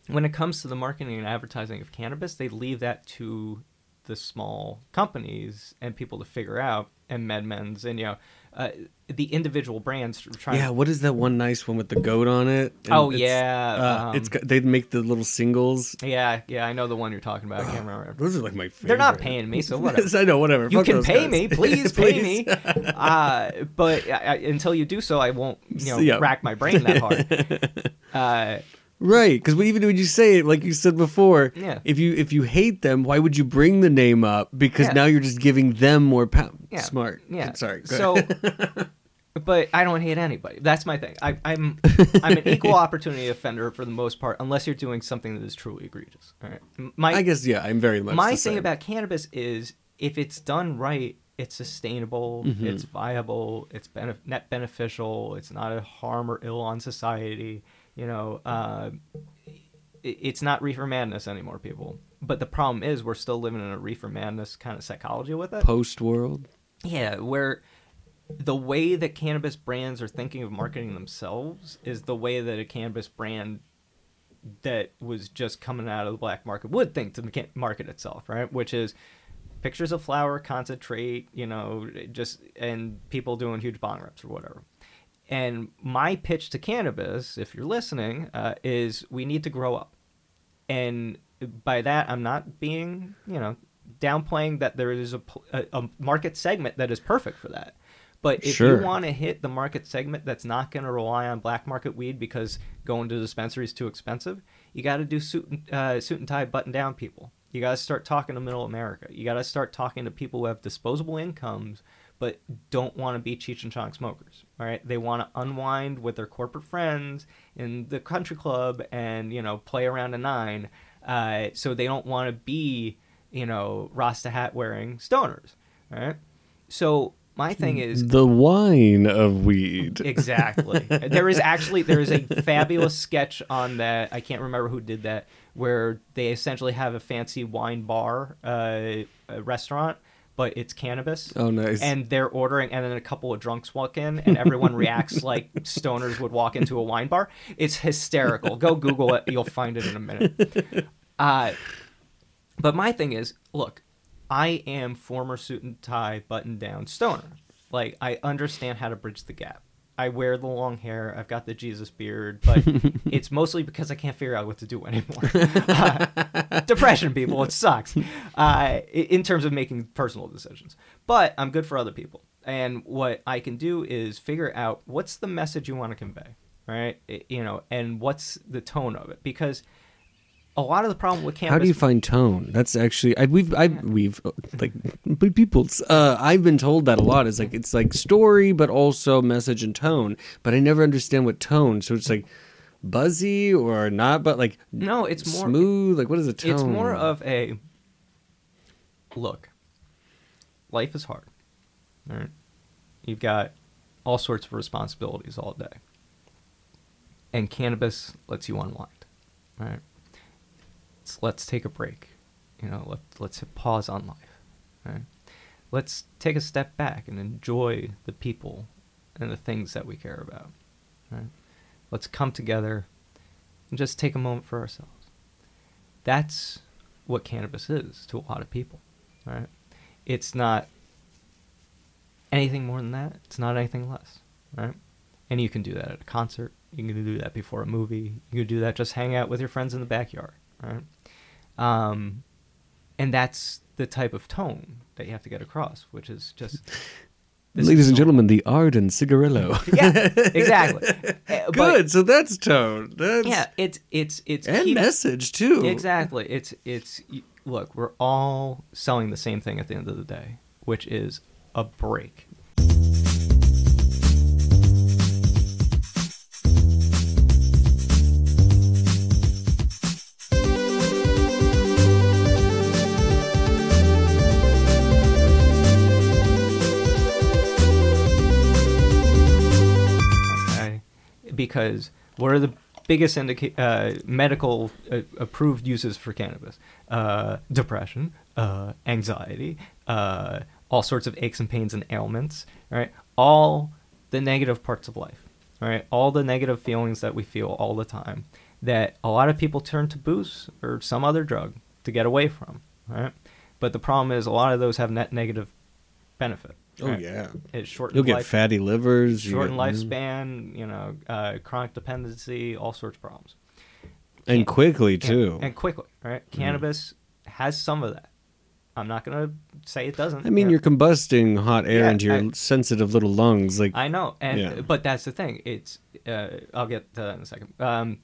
when it comes to the marketing and advertising of cannabis they leave that to the small companies and people to figure out and MedMens and you know uh, the individual brands trying Yeah, what is that one nice one with the goat on it? And Oh, it's, yeah, uh, um, it's they make the little singles. yeah yeah i know the one you're talking about i can't remember Those are like my favorite. they're not paying me so whatever I know, whatever. you Fuck can pay guys. me please pay me uh, but I, I- until you do so i won't you know Yeah. rack my brain that hard uh, Right, because even when you say it, like you said before, Yeah. if you if you hate them, why would you bring the name up? Because Yeah. now you're just giving them more power. Yeah. Smart. Yeah. Sorry. So, but I don't hate anybody. That's my thing. I, I'm I'm an equal opportunity offender for the most part, unless you're doing something that is truly egregious. All right. My I guess yeah, I'm very much my thing about cannabis is if it's done right, it's sustainable, Mm-hmm. it's viable, it's benef- net beneficial, it's not a harm or ill on society. You know, uh, it's not reefer madness anymore, people. But the problem is, we're still living in a reefer madness kind of psychology with it. post world. Yeah, where the way that cannabis brands are thinking of marketing themselves is the way that a cannabis brand that was just coming out of the black market would think to market itself, right? Which is pictures of flower, concentrate, you know, just and people doing huge bong reps or whatever. And my pitch to cannabis, if you're listening, uh, is we need to grow up. And by that, I'm not being, you know, downplaying that there is a, a, a market segment that is perfect for that. But if Sure. you want to hit the market segment that's not going to rely on black market weed because going to dispensaries is too expensive, you got to do suit and, uh, suit and tie, button down people. You got to start talking to middle America. You got to start talking to people who have disposable incomes but don't want to be Cheech and Chong smokers. All right, they want to unwind with their corporate friends in the country club and you know play around a nine. Uh, so they don't want to be you know Rasta hat wearing stoners. All right, so my thing is The wine of weed. exactly. there is actually there is a fabulous sketch on that. I can't remember who did that, where they essentially have a fancy wine bar, uh, restaurant, but it's cannabis. Oh, nice. And they're ordering, and then a couple of drunks walk in, and everyone reacts like stoners would walk into a wine bar. It's hysterical. Go Google it; you'll find it in a minute. Uh, but my thing is, look, I am former suit and tie, button down stoner. Like I understand how to bridge the gap. I wear the long hair. I've got the Jesus beard, but it's mostly because I can't figure out what to do anymore. Uh, depression, people, it sucks. Uh, i- in terms of making personal decisions, but I'm good for other people. And what I can do is figure out what's the message you want to convey, right? I- you know, and what's the tone of it, because a lot of the problem with campus. How do you find tone? That's actually I, we've I we've like people's. Uh, I've been told that a lot. It's like it's like story, but also message and tone. But I never understand what tone. So it's like buzzy or not, but like No, it's more smooth. Like what is a tone? It's more of a look. Life is hard. Right? You've got all sorts of responsibilities all day. And cannabis lets you unwind. Right? So let's take a break. You know, let, let's hit pause on life. Right? Let's take a step back and enjoy the people and the things that we care about. Right? Let's come together and just take a moment for ourselves that's what cannabis is to a lot of people, right? It's not anything more than that. It's not anything less, right? And you can do that at a concert. You can do that before a movie. You can do that just hang out with your friends in the backyard, right? Um, and that's the type of tone that you have to get across, which is just. this Ladies and gentlemen, the Ardin cigarillo. Yeah, exactly. But- Good. so that's tone. That's yeah, it's it's it's and keep- message too. Exactly. It's it's look, we're all selling the same thing at the end of the day, which is a break. Because what are the biggest indica- uh, medical uh, approved uses for cannabis? Uh, depression, uh, anxiety, uh, all sorts of aches and pains and ailments. Right, all the negative parts of life. Right, all the negative feelings that we feel all the time that a lot of people turn to booze or some other drug to get away from. Right, but the problem is a lot of those have net negative benefit. Oh right? yeah. it shortens You'll get life fatty livers. you shortened get- lifespan, you know, uh, chronic dependency, all sorts of problems. and quickly too. and, quickly, right? Cannabis has some of that. I'm not gonna say it doesn't. I mean, you you're combusting hot air Yeah, into your I- sensitive little lungs. Like I know, and Yeah. but that's the thing. It's uh, I'll get to that in a second. Um,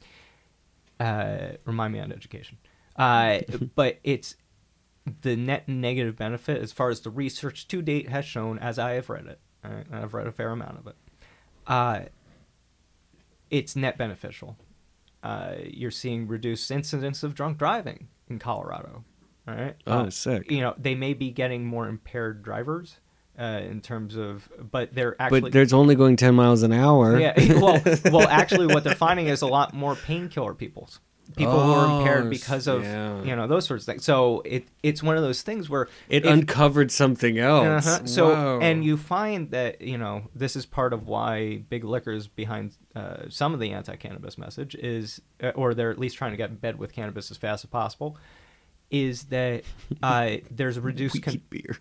uh, remind me on education. Uh, but it's the net negative benefit as far as the research to date has shown, as I have read it. right, and I've read a fair amount of it. Uh, it's net beneficial. Uh, you're seeing reduced incidence of drunk driving in Colorado. All right. Oh, Uh, sick. You know, they may be getting more impaired drivers uh, in terms of, but they're actually. but there's only going 10 miles an hour. Yeah. Well, well, actually, what they're finding is a lot more painkiller peoples. People who are Oh, impaired because of yeah. you know those sorts of things. So it it's one of those things where It if- uncovered something else. uh-huh. So Wow. and you find that you know this is part of why big liquor's behind uh, some of the anti-cannabis message is, uh, or they're at least trying to get in bed with cannabis as fast as possible. Is that uh, there's a reduced con- beer.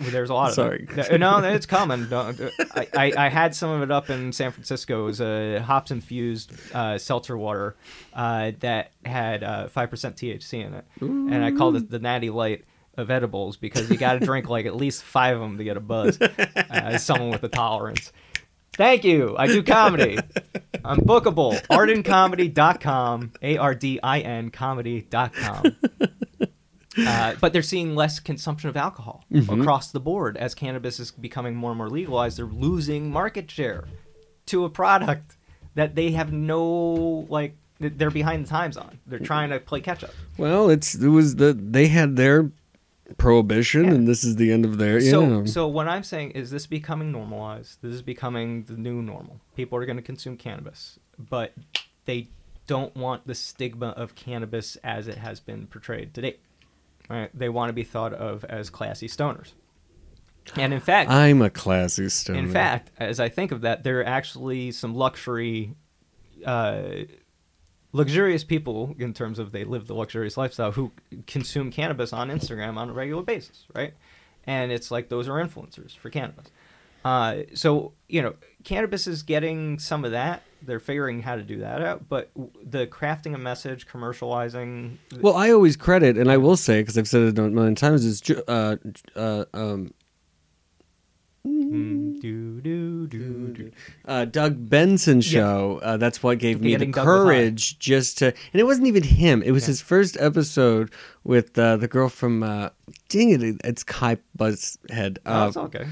there's a lot of Sorry. it. No, no, it's common. I, I, I had some of it up in San Francisco. It was a hops infused uh, seltzer water uh, that had uh, five percent THC in it, and I called it the Natty Light of edibles because you got to drink like at least five of them to get a buzz. Uh, as someone with a tolerance. Thank you. I do comedy. I'm bookable. Ardincomedy.com. A R D I N comedy.com. Uh, but they're seeing less consumption of alcohol across the board as cannabis is becoming more and more legalized. They're losing market share to a product that they have no like. They're behind the times on. They're trying to play catch up. Well, it's it was the they had their prohibition, Yeah. and this is the end of their. So, yeah. so what I'm saying is this becoming normalized. This is becoming the new normal. People are going to consume cannabis, but they don't want the stigma of cannabis as it has been portrayed to date. Right? They want to be thought of as classy stoners. And in fact, I'm a classy stoner. in fact, as I think of that, there are actually some luxury, uh, luxurious people in terms of they live the luxurious lifestyle who consume cannabis on Instagram on a regular basis, right? And it's like those are influencers for cannabis. Uh, so you know, cannabis is getting some of that. They're figuring how to do that out, but the crafting a message, commercializing. Well, I always credit, and I will say because I've said it a million times, is uh, uh, um, Mm, do, do, do, uh, Doug Benson show. Uh, that's what gave me the Doug courage just to. And it wasn't even him. It was his first episode with uh, the girl from. Uh, dang it! It's Kai Buzzhead. Oh, Uh, it's okay.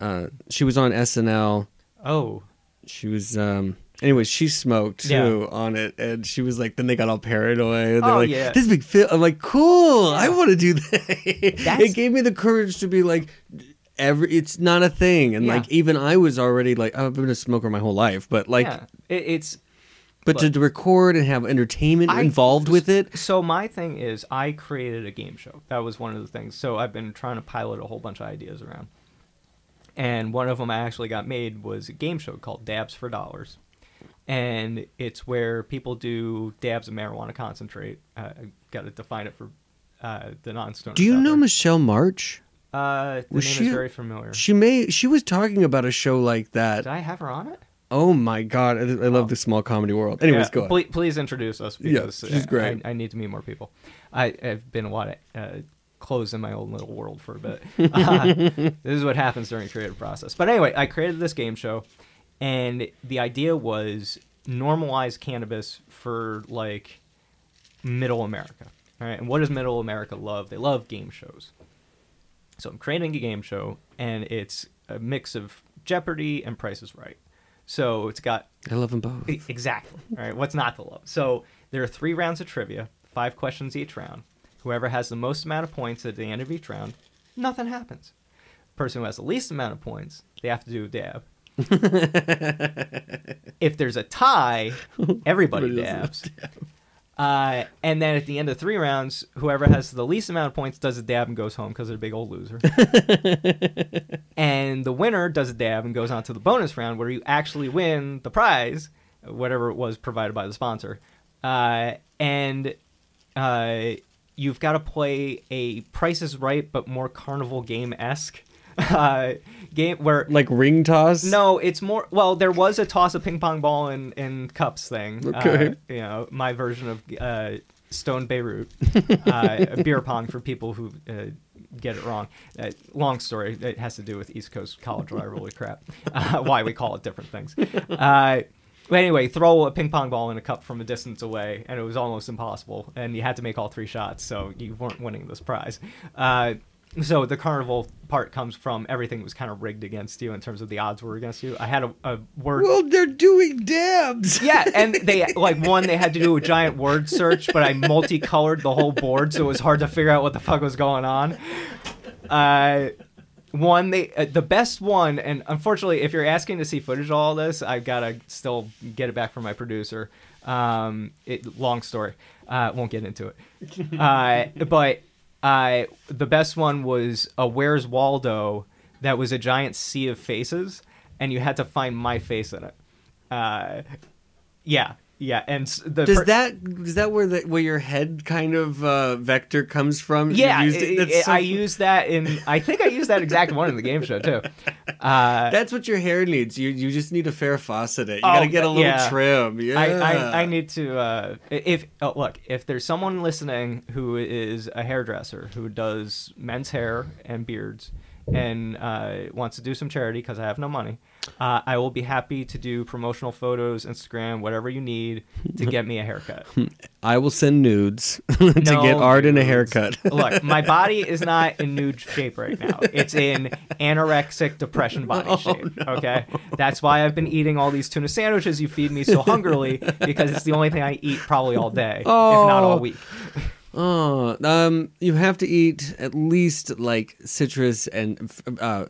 uh, she was on SNL. Oh, She was. um Anyways, she smoked too on it, and she was like. Then they got all paranoid. And they're Oh, like, yeah. "This big film." I'm like, "Cool, I want to do that." It gave me the courage to be like, "Every, it's not a thing." And Yeah. like, even I was already like, I've been a smoker my whole life, but like, yeah. It, it's but to, to record and have entertainment I- involved with it, So my thing is, I created a game show. That was one of the things. So I've been trying to pilot a whole bunch of ideas around, and one of them I actually got made was a game show called Dabs for Dollars, and it's where people do dabs of marijuana concentrate. Uh, I got to define it for uh, the non-stoners. do you know there. Michelle March? Uh, the Was name she- is very familiar. She may. She was talking about a show like that. Did I have her on it? Oh my god, I, I love the small comedy world. Anyways, Yeah, go on. Please, please introduce us Yeah, she's uh, great. I, I need to meet more people. I, I've been a lot uh, closed in my own little world for a bit. Uh, this is what happens during creative process. But anyway, I created this game show, and the idea was normalize cannabis for like middle America. All right, and what does middle America love? They love game shows. So I'm creating a game show, and it's a mix of Jeopardy and Price is Right. So it's got I love them both. Exactly. All right. What's not to love? So there are three rounds of trivia, five questions each round. Whoever has the most amount of points at the end of each round, nothing happens. Person who has the least amount of points, they have to do a dab. if there's a tie, everybody dabs. Uh, and then at the end of three rounds, whoever has the least amount of points does a dab and goes home because they're a big old loser. and the winner does a dab and goes on to the bonus round where you actually win the prize, whatever it was provided by the sponsor. Uh, and uh, you've got to play a Price is Right but more carnival game esque uh, game where Like ring toss. no, it's more. Well, there was a toss a ping pong ball in, in cups thing. Okay. Uh, you know, my version of uh, Stone Beirut, uh, beer pong for people who uh, get it wrong. Uh, long story. It has to do with East Coast college rivalry crap. Uh, why we call it different things. Uh, but anyway, throw a ping pong ball in a cup from a distance away, and it was almost impossible. And you had to make all three shots, so you weren't winning this prize. So the carnival part comes from everything was kind of rigged against you in terms of the odds were against you. I had a, a word. Well, they're doing dabs. yeah, and they like one they had to do a giant word search, but I multicolored the whole board, so it was hard to figure out what the fuck was going on. Uh, one they uh, the best one, and unfortunately, if you're asking to see footage of all this, I've got to still get it back from my producer. Um, it long story, uh, won't get into it. Uh, but uh, the best one was a Where's Waldo that was a giant sea of faces, and you had to find my face in it. Uh, yeah, yeah, and the Does per- that is that where the where your head kind of uh, vector comes from? Yeah, it- it- it- so I used that in. I think I used that exact one in the game show too. Uh, That's what your hair needs. You you just need a fair faucet. It. You Oh, gotta get a little yeah. trim. Yeah. I, I, I need to uh, if oh, look if there's someone listening who is a hairdresser who does men's hair and beards and uh, wants to do some charity because I have no money, uh, I will be happy to do promotional photos, Instagram, whatever you need to get me a haircut. I will send nudes to No get art and a haircut. Look, my body is not in nude shape right now. It's in anorexic depression body Oh, shape. Okay, that's why I've been eating all these tuna sandwiches you feed me so hungrily because it's the only thing I eat probably all day, if not all Oh. week. Oh, um, you have to eat at least like citrus and uh,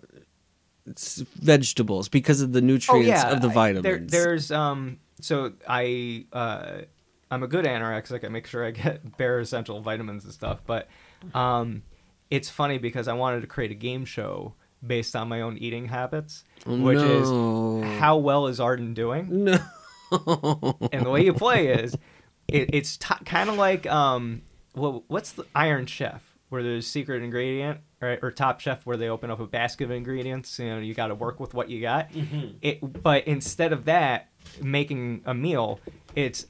vegetables because of the nutrients of the Oh, I- vitamins. There, there's um. So I uh, I'm a good anorexic. I make sure I get bare essential vitamins and stuff. But um, it's funny because I wanted to create a game show based on my own eating habits, Oh, which no. is how well is Ardin doing? No. and the way you play is it, it's t- kind of like um what what's the Iron Chef where there's secret ingredient right or Top Chef where they open up a basket of ingredients you know you got to work with what you got mm-hmm. it but instead of that making a meal it's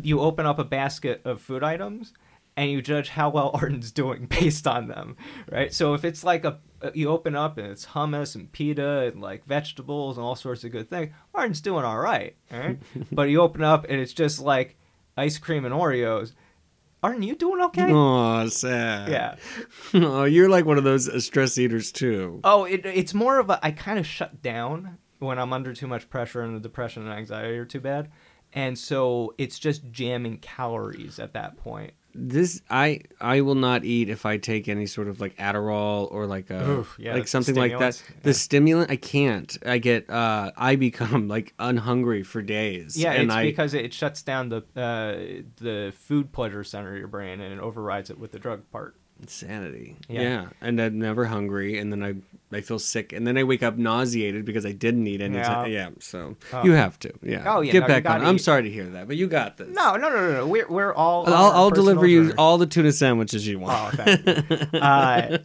you open up a basket of food items and you judge how well Ardin's doing based on them, right? So if it's like a uh, you open up and it's hummus and pita and like vegetables and all sorts of good things, Ardin's doing all right, all right? but you open up and it's just like ice cream and Oreos. Ardin, you doing okay? Oh, sad. Yeah. Oh, you're like one of those stress eaters too. Oh, it, it's more of a I kind of shut down when I'm under too much pressure and the depression and anxiety are too bad. And so it's just jamming calories at that point. This I I will not eat if I take any sort of like Adderall or like a Oof, yeah, like something like that. stimulants, The stimulant I can't. I get uh I become like unhungry for days. Yeah, and it's I because it shuts down the uh, the food pleasure center of your brain and it overrides it with the drug part. Insanity. Yeah. Yeah. and I'm never hungry, and then I I feel sick, and then I wake up nauseated because I didn't eat any. Yeah. Yeah, yeah. So Oh. you have to. Yeah. Oh, yeah, Get no, back on. gotta I'm sorry to hear that, but you got this. No, no, no, no, no. We're we're all. I'll, I'll personal deliver you journey. all the tuna sandwiches you want. Oh, thank you. uh,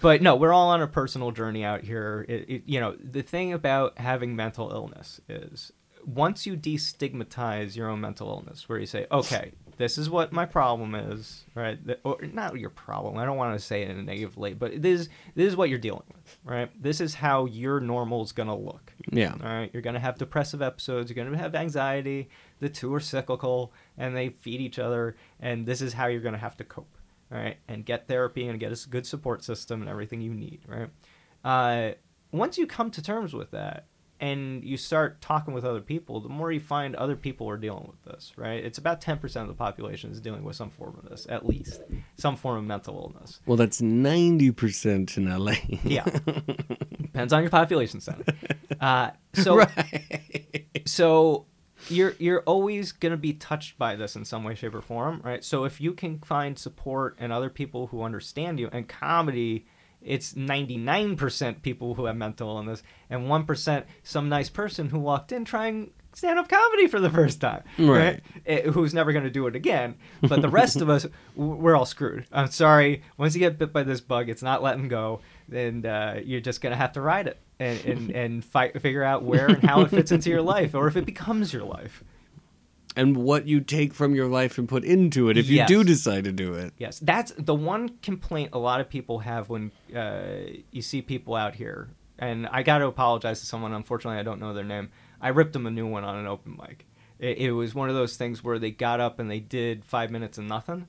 but no, we're all on a personal journey out here. It, it, you know, the thing about having mental illness is once you destigmatize your own mental illness, where you say, okay, this is what my problem is, right? Or not your problem. I don't want to say it in a negative way, but this is this is what you're dealing with, right? This is how your normal is gonna look. Yeah. All right, you're gonna have depressive episodes. You're gonna have anxiety. The two are cyclical, and they feed each other. And this is how you're gonna have to cope. Right, and get therapy and get a good support system and everything you need. Right. Uh, once you come to terms with that, and you start talking with other people, the more you find other people are dealing with this. Right. It's about ten percent of the population is dealing with some form of this, at least some form of mental illness. Well, that's ninety percent in LA. Yeah. Depends on your population center. Uh, so right. so you're you're always going to be touched by this in some way shape or form right so if you can find support and other people who understand you and comedy it's 99% people who have mental illness and 1% some nice person who walked in trying stand-up comedy for the first time Right. Eh, who's never going to do it again but the rest of us we're all screwed. I'm sorry once you get bit by this bug it's not letting go and uh, you're just going to have to ride it and, and, and fight, figure out where and how it fits into your life or if it becomes your life and what you take from your life and put into it if you do decide to do it. Yes, that's the one complaint a lot of people have when uh, you see people out here. And I got to apologize to someone. Unfortunately, I don't know their name. I ripped them a new one on an open mic. It, it was one of those things where they got up and they did five minutes and nothing,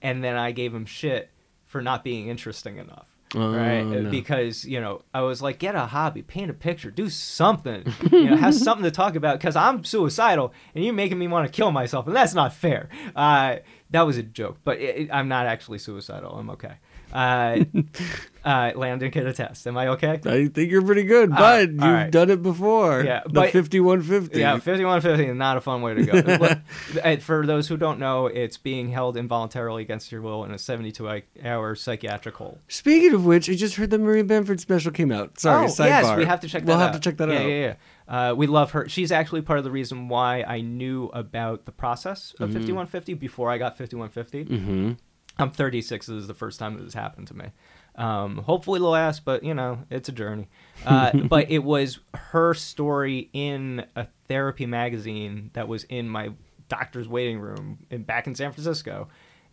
and then I gave them shit for not being interesting enough. Oh, right, no. because you know I was like, get a hobby, paint a picture, do something, you know, have something to talk about. Because I'm suicidal, and you're making me want to kill myself, and that's not fair. Uh, that was a joke, but it, it- I'm not actually suicidal. I'm okay. Uh, uh, Landon can attest. Am I okay? I think you're pretty good, All but right, you've right. done it before. Yeah, the but- 5150. Yeah, 5150 is not a fun way to go. Uh, For those who don't know, it's being held involuntarily against your will in a 72 hour psychiatric hold. Speaking of which, I just heard the Maria Bamford special came out. Sorry, oh, sidebar. yes, we have to check that We'll out. have to check that yeah, out. Yeah, yeah, uh, we love her. She's actually part of the reason why I knew about the process of 5150 before I got 5150. Mm-hmm. I'm 36. This is the first time this has happened to me. Um, hopefully it'll last, but you know, it's a journey. Uh, but it was her story in a therapy magazine that was in my doctor's waiting room in back in San Francisco.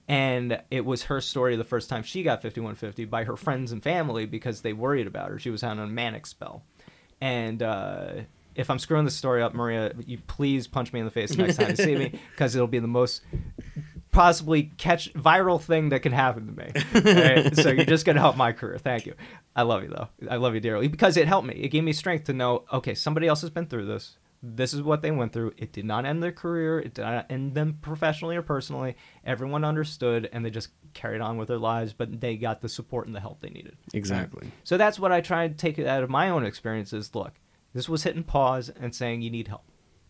And it was her story the first time she got 5150 by her friends and family because they worried about her. She was on a manic spell. And uh, if I'm screwing the story up, Maria, you please punch me in the face next time you see me because it'll be the most possibly catch viral thing that can happen to me. Right? so you're just gonna help my career. Thank you. I love you though. I love you dearly because it helped me. It gave me strength to know. Okay, somebody else has been through this. This is what they went through. It did not end their career. It did not end them professionally or personally. Everyone understood and they just carried on with their lives, but they got the support and the help they needed. Exactly. So that's what I try to take out of my own experiences. Look, this was hitting pause and saying you need help.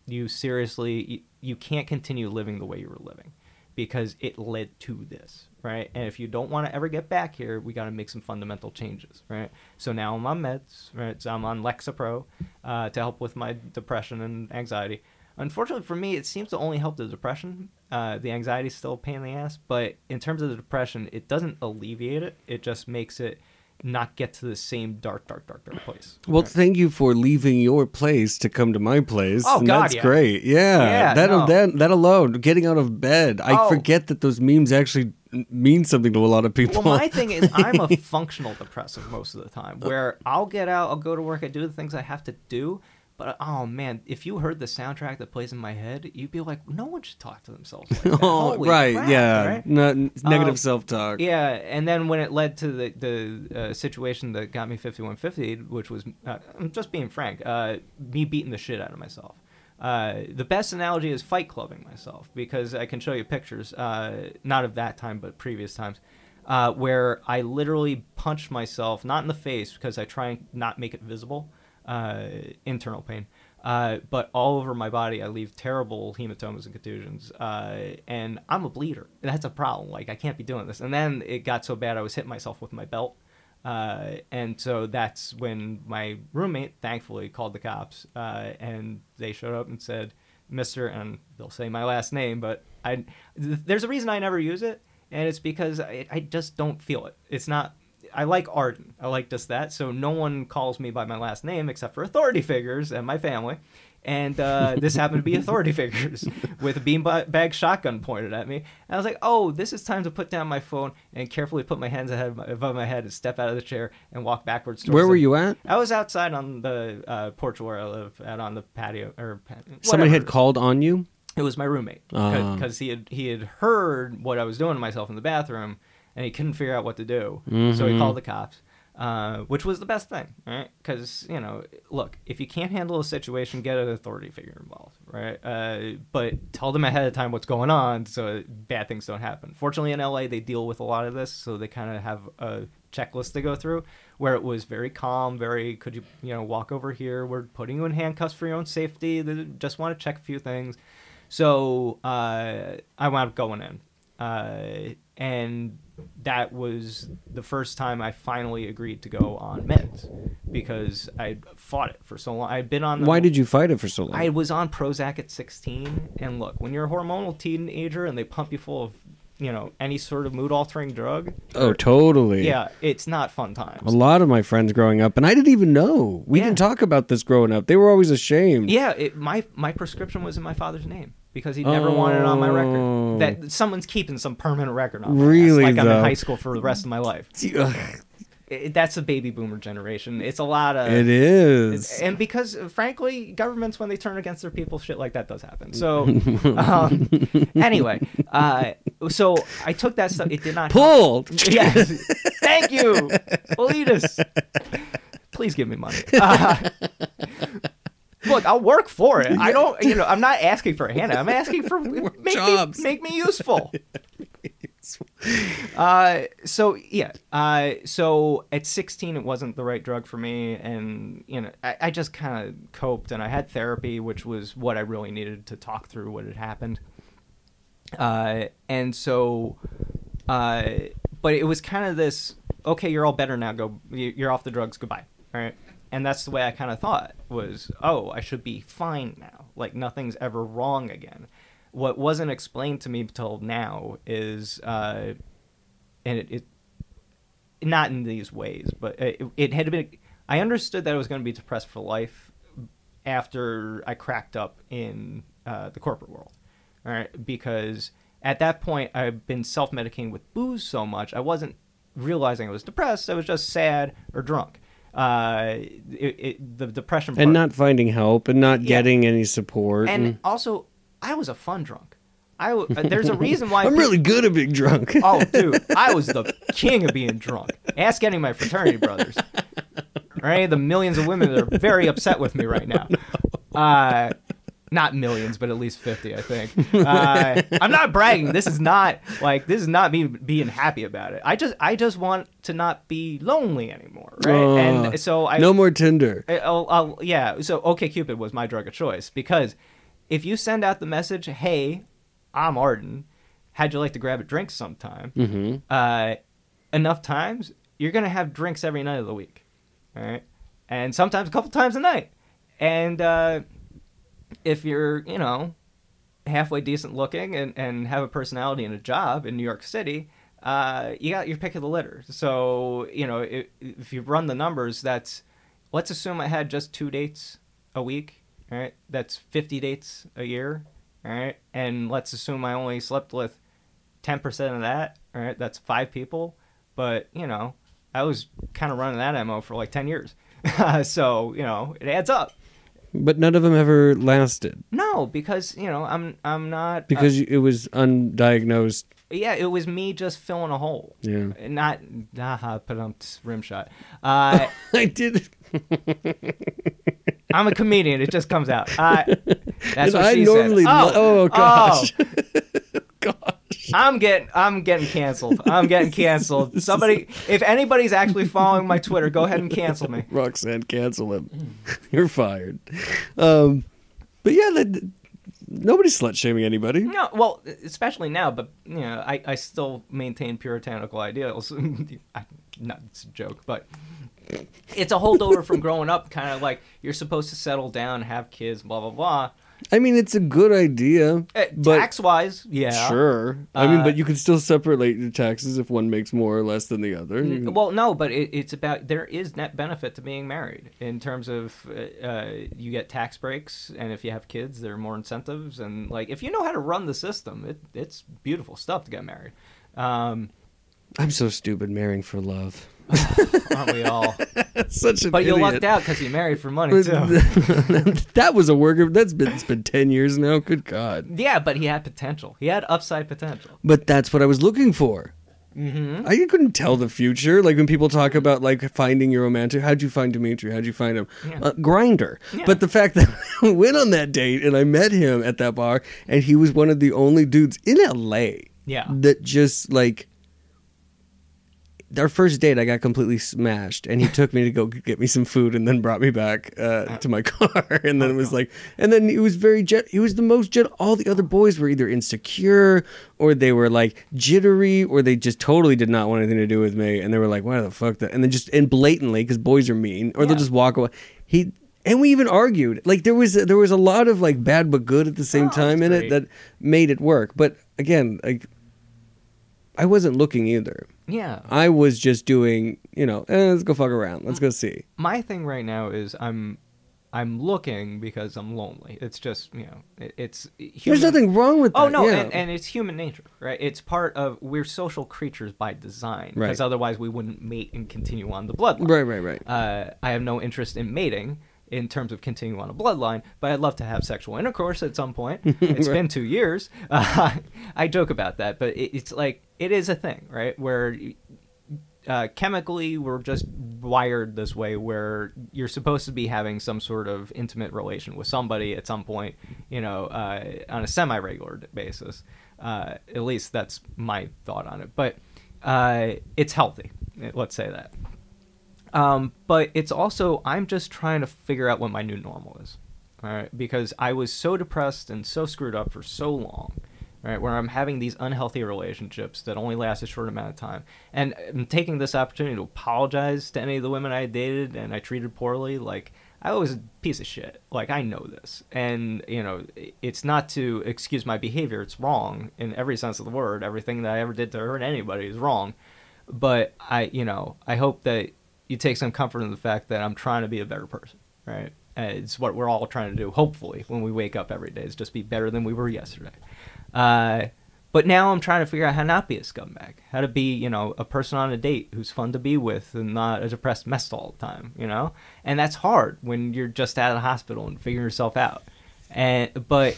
You seriously, you, you can't continue living the way you were living. Because it led to this, right? And if you don't want to ever get back here, we got to make some fundamental changes, right? So now I'm on meds, right? So I'm on Lexapro uh, to help with my depression and anxiety. Unfortunately for me, it seems to only help the depression. Uh, the anxiety is still a pain in the ass, but in terms of the depression, it doesn't alleviate it. It just makes it not get to the same dark, dark, dark, dark place. Well, right? thank you for leaving your place to come to my place. Oh, God, that's yeah. great. Yeah, Yeah, that no. that that alone, getting out of bed. I Oh. forget that those memes actually mean something to a lot of people. Well, my thing is, I'm a functional depressive most of the time, where I'll get out, I'll go to work, I do the things I have to do. But oh man, if you heard the soundtrack that plays in my head, you'd be like, no one should talk to themselves like that. oh, right, crap, yeah, right? No- negative Um, self-talk. Yeah, and then when it led to the the uh, situation that got me 5150, which was, uh, I'm just being frank, uh, me beating the shit out of myself. Uh, the best analogy is fight clubbing myself because I can show you pictures, uh, not of that time but previous times, uh, where I literally punched myself not in the face because I try and not make it visible, uh, internal pain. Uh, but all over my body, I leave terrible hematomas and contusions, uh, and I'm a bleeder. That's a problem. Like I can't be doing this. And then it got so bad, I was hitting myself with my belt, uh, and so that's when my roommate, thankfully, called the cops, uh, and they showed up and said, "Mister," and they'll say my last name, but I th- there's a reason I never use it, and it's because I, I just don't feel it. It's not. I like Ardin. I like just that. So no one calls me by my last name except for authority figures and my family. And uh, this happened to be authority figures with a beanbag shotgun pointed at me. And I was like, oh, this is time to put down my phone and carefully put my hands ahead of my, above my head and step out of the chair and walk backwards. Towards Where were you at? I was outside on the uh, porch where I live, out on the patio. or pa- Somebody had called on you. It was my roommate Ah. because he had he had heard what I was doing to myself in the bathroom, and he couldn't figure out what to do. So Mm-hmm. he called the cops, uh, which was the best thing, right? Because you know, look, if you can't handle a situation, get an authority figure involved, right? Uh, but tell them ahead of time what's going on so bad things don't happen. Fortunately, in LA, they deal with a lot of this, so they kind of have a checklist to go through where it was very calm very could you you know walk over here we're putting you in handcuffs for your own safety they just want to check a few things so uh, I wound up going in, uh, and that was the first time I finally agreed to go on meds because I fought it for so long. I'd been on. The, Why did you fight it for so long? I was on Prozac at 16, and look, when you're a hormonal teenager and they pump you full of, you know, any sort of mood altering drug, oh, totally. yeah, it's not fun times. A lot of my friends growing up, and I didn't even know. We Yeah. didn't talk about this growing up. They were always ashamed. Yeah, it, my my prescription was in my father's name because he never wanted it on my Oh. record. That someone's keeping some permanent record on. my ass, Really, like I'm though? in high school for the rest of my life. Ugh, It, that's a baby boomer generation. It's a lot of. it is. And because, uh, frankly, governments when they turn against their people, shit like that does happen. So, um, anyway, uh, so I took that stuff. It did not. Pulled. Yes. Thank you, Elitas. Please give me money. Uh, look, I'll work for it. I don't, you know, I'm not asking for a handout. I'm asking for make jobs. me make me useful. Uh, so yeah, uh, so at 16, it wasn't the right drug for me, and you know, I, I just kind of coped, and I had therapy, which was what I really needed to talk through what had happened. Uh, and so, uh, but it was kind of this, okay, you're all better now. Go, you- you're off the drugs. Goodbye. All right. And that's the way I kind of thought was, oh, I should be fine now. Like nothing's ever wrong again. What wasn't explained to me till now is, uh, and it, it not in these ways, but it, it had been. I understood that I was going to be depressed for life after I cracked up in uh, the corporate world, all right? Because at that point, I've been self-medicating with booze so much, I wasn't realizing I was depressed. I was just sad or drunk. Uh, it, it, the depression part, and not finding help and not Yeah. getting any support. and and- also I was a fun drunk. I w- uh, there's a reason why I'm peop- really good at being drunk. Oh, dude, I was the king of being drunk. Ask any of my fraternity brothers. Of the millions of women that are very upset with me right now. Uh, not millions, but at least 50, I think. Uh, I'm not bragging. This is not like this is not me being happy about it. I just I just want to not be lonely anymore, right? Uh, and so I no more Tinder. I'll, I'll, yeah. So OK Cupid was my drug of choice because if you send out the message, "Hey, I'm Ardin. how'd you like to grab a drink sometime? Mm-hmm. uh, enough times, you're gonna have drinks every night of the week, all right? And sometimes a couple times a night. And uh, if you're, you know, halfway decent looking and, and have a personality and a job in New York City, uh, you got your pick of the litter. So, you know, if, if you run the numbers, that's let's assume I had just two dates a week, right? That's 50 dates a year, right? And let's assume I only slept with 10% of that, right? That's five people. But, you know, I was kind of running that MO for like 10 years. so, you know, it adds up. But none of them ever lasted No, because, you know, I'm I'm not uh, because it was undiagnosed. yeah, it was me just filling a hole. Yeah. Not haha, put on rim shot. Uh, I did. I'm a comedian. It just comes out. Uh, that's And what I she normally said. lo- oh, gosh. oh, Gosh. I'm getting I'm getting canceled. I'm getting canceled. Somebody, if anybody's actually following my Twitter, go ahead and cancel me. Roxanne, cancel him. You're fired. Um, but yeah, that, nobody's slut shaming anybody. No, well, especially now, but you know, I, I still maintain puritanical ideals. I, not it's a joke, but it's a holdover from growing up. Kind of like you're supposed to settle down, have kids, blah blah blah. I mean, it's a good idea. Uh, but Tax wise, yeah. Sure. I mean, Uh, but you can still separate your taxes if one makes more or less than the other. Can- Well, no, but it, it's about there is net benefit to being married in terms of uh, uh, you get tax breaks, and if you have kids, there are more incentives, and like if you know how to run the system, it, it's beautiful stuff to get married. Um, I'm so stupid marrying for love. aren't we all? That's such an But you idiot. lucked out because you married for money too. that was a worker. That's been it's been ten years now. Good God! Yeah, but he had potential. He had upside potential. But that's what I was looking for. Mm-hmm. I couldn't tell the future. Like when people talk about like finding your romantic, how'd you find Dimitri? How'd you find him? Yeah. Uh, Grindr. Yeah. But the fact that I went on that date and I met him at that bar, and he was one of the only dudes in LA Yeah. that just like our first date, I got completely smashed, and he took me to go get me some food, and then brought me back uh, to my car, and then it was like, and then he was very jet. He was the most jet. All the other boys were either insecure, or they were like jittery, or they just totally did not want anything to do with me, and they were like, "Why the fuck that?" And then just and blatantly, because boys are mean, or they'll just walk away. He. And we even argued. Like there was there was a lot of like bad but good at the same Oh, time in that's it that made it work. But again, like I wasn't looking either. Yeah. I was just doing, you know, eh, let's go fuck around. Let's go see. My thing right now is I'm I'm looking because I'm lonely. It's just you know it, it's There's nothing wrong with that. Oh no, yeah. and, and it's human nature, right? It's part of we're social creatures by design, Right. because otherwise we wouldn't mate and continue on the bloodline. right, right, right. Uh, I have no interest in mating in terms of continuing on a bloodline, but I'd love to have sexual intercourse at some point. It's been two years. Uh, I joke about that, but it, it's like it is a thing, right? Where uh, chemically we're just wired this way, where you're supposed to be having some sort of intimate relation with somebody at some point, you know, uh, on a semi-regular basis. Uh, at least that's my thought on it, but uh, it's healthy. Let's say that. Um, but it's also I'm just trying to figure out what my new normal is. All right, because I was so depressed and so screwed up for so long, right? Where I'm having these unhealthy relationships that only last a short amount of time, and I'm taking this opportunity to apologize to any of the women I dated and I treated poorly. Like I was a piece of shit. Like I know this, and you know it's not to excuse my behavior. It's wrong in every sense of the word. Everything that I ever did to hurt anybody is wrong. But I, you know, I hope that you take some comfort in the fact that I'm trying to be a better person, right? And it's what we're all trying to do. Hopefully, when we wake up every day, is just be better than we were yesterday. Uh, but now I'm trying to figure out how not be a scumbag, how to be, you know, a person on a date who's fun to be with and not a depressed mess all the time, you know. And that's hard when you're just out of the hospital and figuring yourself out. And but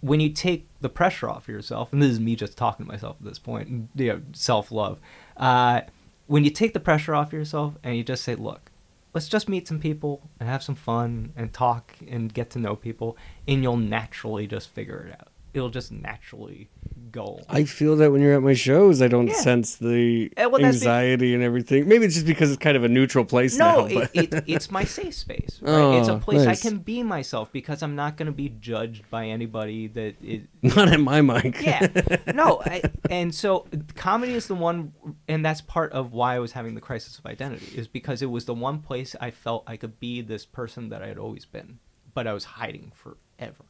when you take the pressure off yourself, and this is me just talking to myself at this point, you know, self love. Uh, when you take the pressure off yourself and you just say, look, let's just meet some people and have some fun and talk and get to know people, and you'll naturally just figure it out. It'll just naturally go. I feel that when you're at my shows, I don't Yeah. sense the Eh, well, anxiety and everything. Maybe it's just because it's kind of a neutral place now. No, But it, it, it's my safe space. Right? it's a Oh, place nice. I can be myself because I'm not going to be judged by anybody that is. not at my mic. Yeah, no, I, and so comedy is the one, and that's part of why I was having the crisis of identity is because it was the one place I felt I could be this person that I had always been, but I was hiding forever.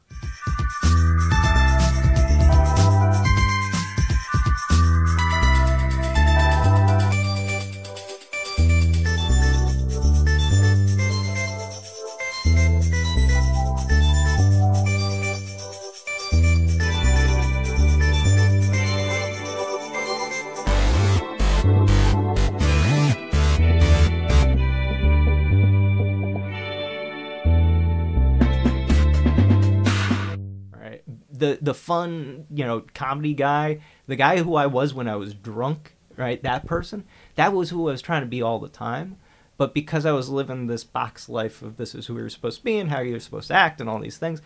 The the fun you know comedy guy the guy who i was when i was drunk right that person that was who i was trying to be all the time but because i was living this box life of this is who we were supposed to be and how you're supposed to act and all these things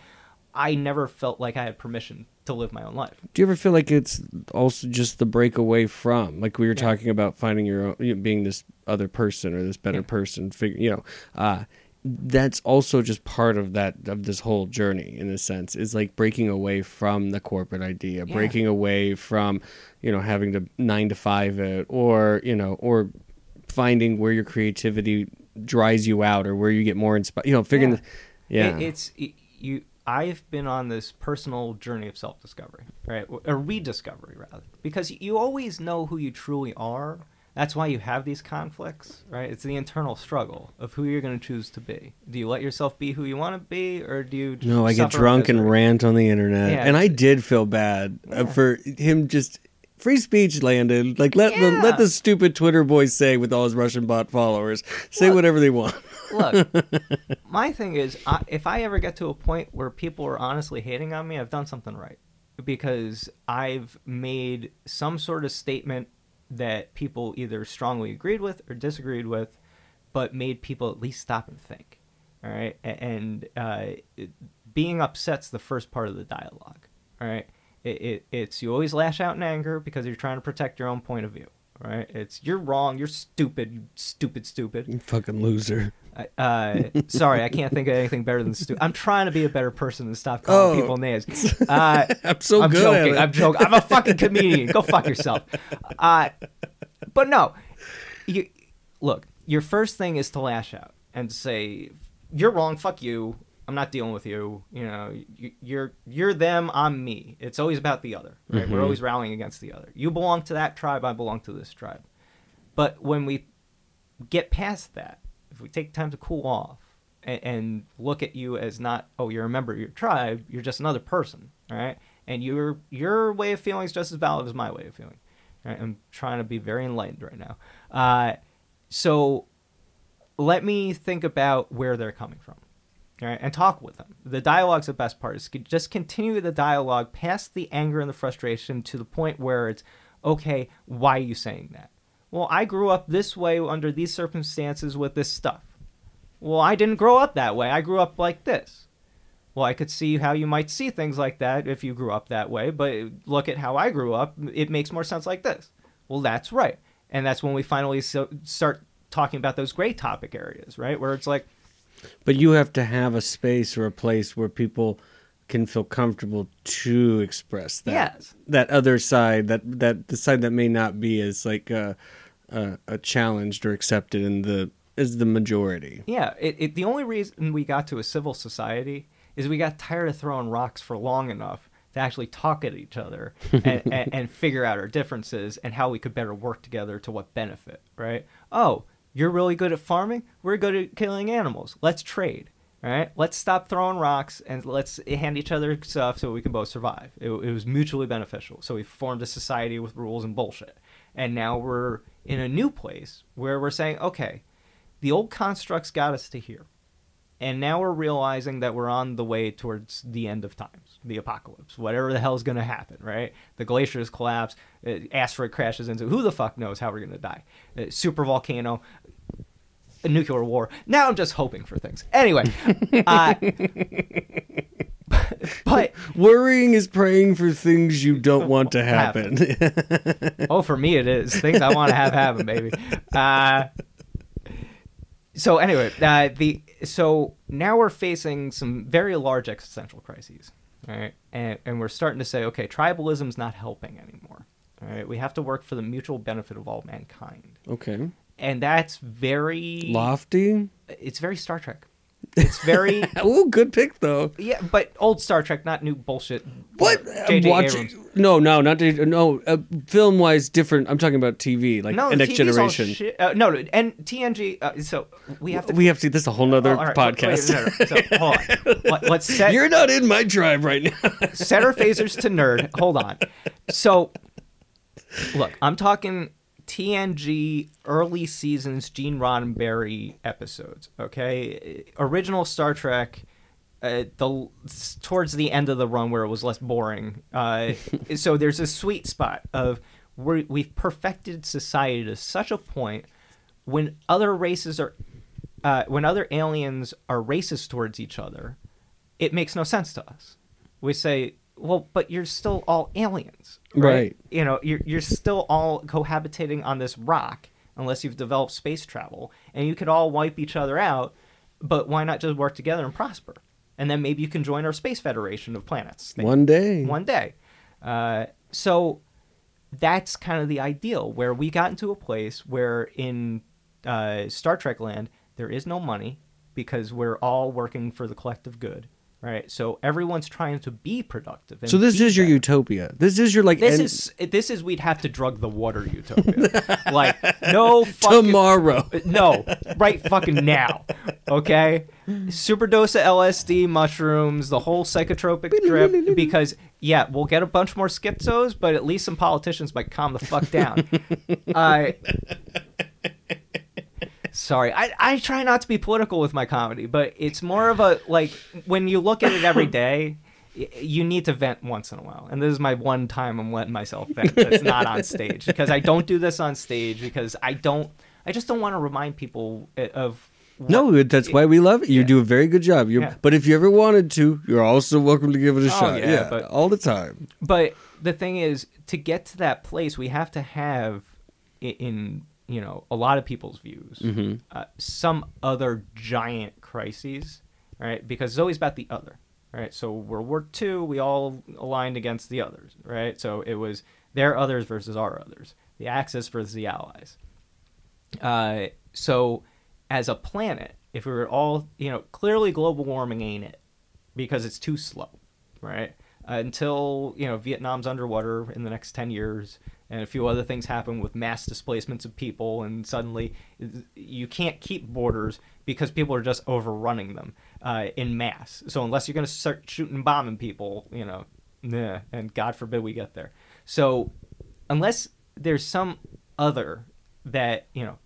i never felt like i had permission to live my own life Do you ever feel like it's also just the break away from, like we were Yeah. talking about finding your own, you know, being this other person or this better Yeah. person, figure, you know, uh, that's also just part of that of this whole journey in a sense is like breaking away from the corporate idea, Yeah. breaking away from, you know, having to nine to five it or you know or finding where your creativity dries you out or where you get more inspired, you know, figuring, Yeah. the, yeah, It, it's it, you. I've been on this personal journey of self-discovery, right, or rediscovery rather, because you always know who you truly are. That's why you have these conflicts, right? It's the internal struggle of who you're going to choose to be. Do you let yourself be who you want to be, or do you? No, I get drunk and rant on the internet, Yeah, and I did feel bad uh, Yeah. for him. Just free speech landed. Like let the, let the stupid Twitter boy say with all his Russian bot followers say Look. whatever they want. Look, my thing is, I, if I ever get to a point where people are honestly hating on me, I've done something right because I've made some sort of statement that people either strongly agreed with or disagreed with, but made people at least stop and think. All right, and uh, it- being upset's the first part of the dialogue. All right, it, it, it's you always lash out in anger because you're trying to protect your own point of view. Right, it's you're wrong, you're stupid, you stupid, stupid. You fucking loser. Uh, sorry, I can't think of anything better than stupid. I'm trying to be a better person and stop calling Oh. people names. Uh, I'm so I'm good joking. I'm joking. I'm a fucking comedian. Go fuck yourself. Uh, but no, you look. Your first thing is to lash out and say you're wrong. Fuck you. I'm not dealing with you. You know, you, you're you're them. I'm me. It's always about the other. Right? Mm-hmm. We're always rallying against the other. You belong to that tribe. I belong to this tribe. But when we get past that, if we take time to cool off and, and look at you as not, oh, you're a member of your tribe, you're just another person, right? And your your way of feeling is just as valid as my way of feeling. Right? I'm trying to be very enlightened right now. Uh, so let me think about where they're coming from. Right, and talk with them. The dialogue's the best part. Is just continue the dialogue past the anger and the frustration to the point where it's okay. Why are you saying that? Well, I grew up this way under these circumstances with this stuff. Well, I didn't grow up that way. I grew up like this. Well, I could see how you might see things like that if you grew up that way, but look at how I grew up. It makes more sense like this. Well, that's right. And that's when we finally so, start talking about those gray topic areas, right? Where it's like, But you have to have a space or a place where people can feel comfortable to express that Yes. that other side that that the side that may not be as like a, uh, uh, challenged or accepted in the as the majority. Yeah, it, it, the only reason we got to a civil society is we got tired of throwing rocks for long enough to actually talk at each other and, and, and figure out our differences and how we could better work together to what benefit, right? Oh, you're really good at farming? We're good at killing animals. Let's trade, all right? Let's stop throwing rocks and let's hand each other stuff so we can both survive. It, it was mutually beneficial. So we formed a society with rules and bullshit. And now we're in a new place where we're saying, okay, the old constructs got us to here. And now we're realizing that we're on the way towards the end of times, the apocalypse, whatever the hell's going to happen, right? The glaciers collapse, uh, asteroid crashes into who the fuck knows how we're going to die. Uh, super volcano, a nuclear war. Now I'm just hoping for things. Anyway, uh, but Worrying is praying for things you don't want to happen. oh, for me it is things I want to have happen, baby. Uh, so anyway, uh, the so now we're facing some very large existential crises, all right, and and we're starting to say, okay, tribalism's not helping anymore. All right, we have to work for the mutual benefit of all mankind, okay. And that's very Lofty. It's very Star Trek. It's very Oh, good pick though. yeah, but old Star Trek, not new bullshit. What? I'm watching. Abrams. No, no, not no. Uh, film wise, different. I'm talking about TV, like No, next TV's generation. Uh, no, no, and TNG. Uh, so we have to. We have to. This is a whole nother Oh, right, podcast. wait, no, no, so, hold on. Let, set You're not in my tribe right now. set our phasers to nerd. Hold on. So, look, I'm talking TNG early seasons Gene Roddenberry episodes. Okay, original Star Trek. Uh, the towards the end of the run where it was less boring. Uh, so there's a sweet spot of we we've perfected society to such a point when other races are uh, when other aliens are racist towards each other, it makes no sense to us. We say, well, but you're still all aliens, right? Right. You know, you're you're still all cohabitating on this rock unless you've developed space travel, and you could all wipe each other out. But why not just work together and prosper? And then maybe you can join our space federation of planets. thing One day. one day. Uh, so that's kind of the ideal where we got into a place where in uh, Star Trek land there is no money because we're all working for the collective good, right? So everyone's trying to be productive. So this is your better. utopia. This is your like This end- is this is we'd have to drug the water utopia. like no fucking tomorrow. no, right fucking now. Okay? Superdose of LSD, mushrooms, the whole psychotropic drip. Because, yeah, we'll get a bunch more schizos, but at least some politicians might calm the fuck down. uh, sorry. I, I try not to be political with my comedy, but it's more of a, like, when you look at it every day, you need to vent once in a while. And this is my one time I'm letting myself vent that's not on stage. Because I don't do this on stage because I don't, I just don't want to remind people uh, of. what- No, that's why we love it. You Yeah. do a very good job. You're, Yeah. But if you ever wanted to, you're also welcome to give it a Oh, shot. yeah, Yeah, but- all the time. But the thing is, to get to that place, we have to have, i- in you know, a lot of people's views, Mm-hmm. uh, some other giant crises, right? Because it's always about the other, right? So World War II, we all aligned against the others, right? So it was their others versus our others, the Axis versus the Allies. Uh, so as a planet, if we were all, you know, clearly global warming ain't it because it's too slow, right? Uh, until you know Vietnam's underwater in the next ten years, and a few other things happen with mass displacements of people, and suddenly you can't keep borders because people are just overrunning them uh, in mass. So unless you're going to start shooting and bombing people, you know, nah, and God forbid we get there. So unless there's some other that you know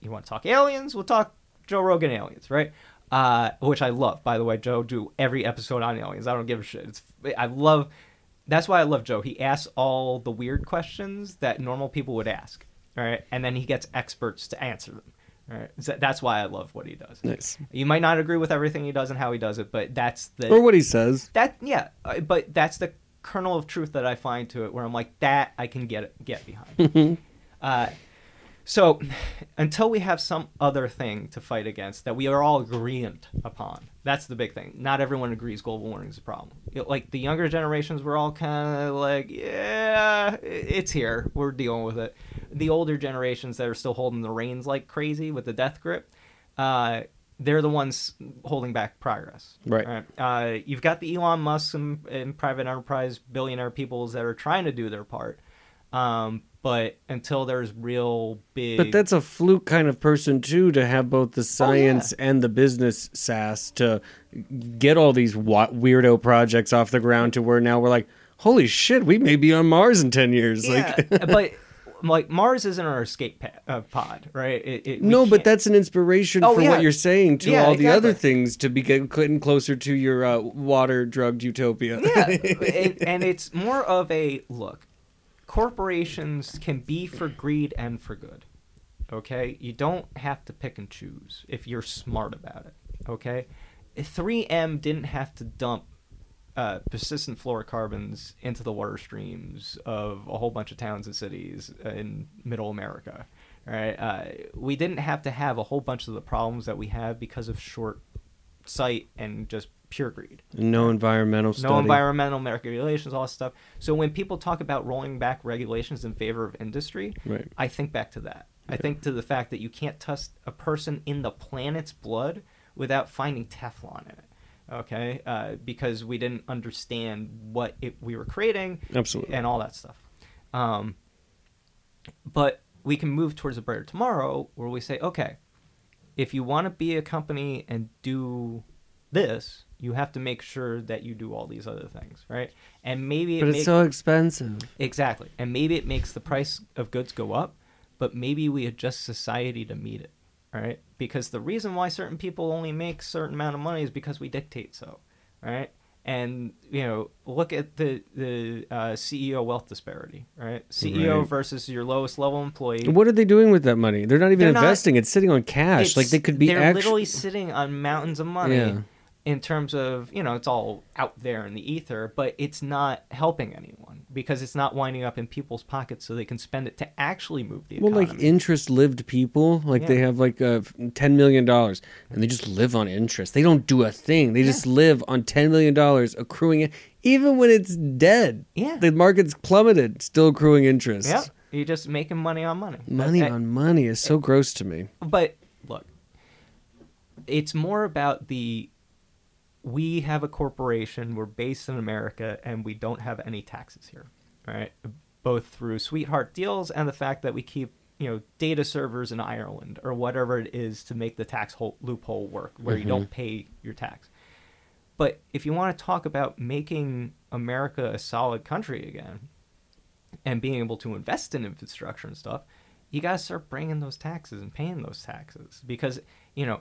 you want to talk aliens, we'll talk Joe Rogan aliens, right? Uh, which I love, by the way. Joe do every episode on aliens. I don't give a shit. It's I love. That's why I love Joe. He asks all the weird questions that normal people would ask, right? And then he gets experts to answer them. Right? So that's why I love what he does. Nice. You might not agree with everything he does and how he does it, but that's the Or what he says. that yeah uh, but that's the kernel of truth that i find to it where i'm like that i can get get behind uh, so until we have some other thing to fight against that we are all agreeant upon that's the big thing not everyone agrees global warming is a problem It- like the younger generations we're all kind of like yeah it's here we're dealing with it the older generations that are still holding the reins like crazy with the death grip uh, they're the ones holding back progress Right. uh, you've got the Elon Musk and, and private enterprise billionaire peoples that are trying to do their part. Um, but until there's real big, But that's a fluke kind of person too to have both Oh, the science and the business sass to get all these weirdo projects off the ground to where now we're like, holy shit, we may be on Mars in ten years. yeah, Like, but like Mars isn't our escape uh, pod, right? It, it, no, but that's an inspiration Oh, for yeah. what you're saying to Yeah, all the other things to be getting closer to your uh, water drugged utopia. yeah, and, and it's more of a look. Corporations can be for greed and for good. Okay, you don't have to pick and choose if you're smart about it. Okay, 3M didn't have to dump uh, persistent fluorocarbons into the water streams of a whole bunch of towns and cities in Middle America. Right? Uh, we didn't have to have a whole bunch of the problems that we have because of short sight and just pure greed. No environmental study. No environmental regulations, all this stuff. So when people talk about rolling back regulations in favor of industry, Right. I think back to that. I think to the fact that you can't touch a person in the planet's blood without finding Teflon in it. Okay, uh, because we didn't understand what it, we were creating Absolutely. and all that stuff. Um, but we can move towards a brighter tomorrow where we say, okay, if you want to be a company and do this, you have to make sure that you do all these other things, right? And maybe it But it's make- so expensive. exactly, and maybe it makes the price of goods go up, but maybe we adjust society to meet it, right? Because the reason why certain people only make certain amount of money is because we dictate so, right? And you know, look at the the uh, CEO wealth disparity, right? CEO Right. versus your lowest level employee. What are they doing with that money? They're not even They're not- investing. it's sitting on cash. like they could be they're literally sitting on mountains of money Yeah. In terms of you know it's all out there in the ether but it's not helping anyone because it's not winding up in people's pockets so they can spend it to actually move the economy. Well, like interest lived people, like they have like uh, ten million dollars, and they just live on interest. They don't do a thing. They just live on ten million dollars, accruing it, even when it's dead. Yeah. the market's plummeted, still accruing interest. yeah you're just making money on money Money That- on money is so gross to me. but look it's more about the we have a corporation we're based in america and we don't have any taxes here right? Both through sweetheart deals and the fact that we keep you know data servers in ireland or whatever it is to make the tax hole, loophole work where you don't mm-hmm. pay your tax. But if you want to talk about making america a solid country again and being able to invest in infrastructure and stuff, you got to start bringing those taxes and paying those taxes because, you know,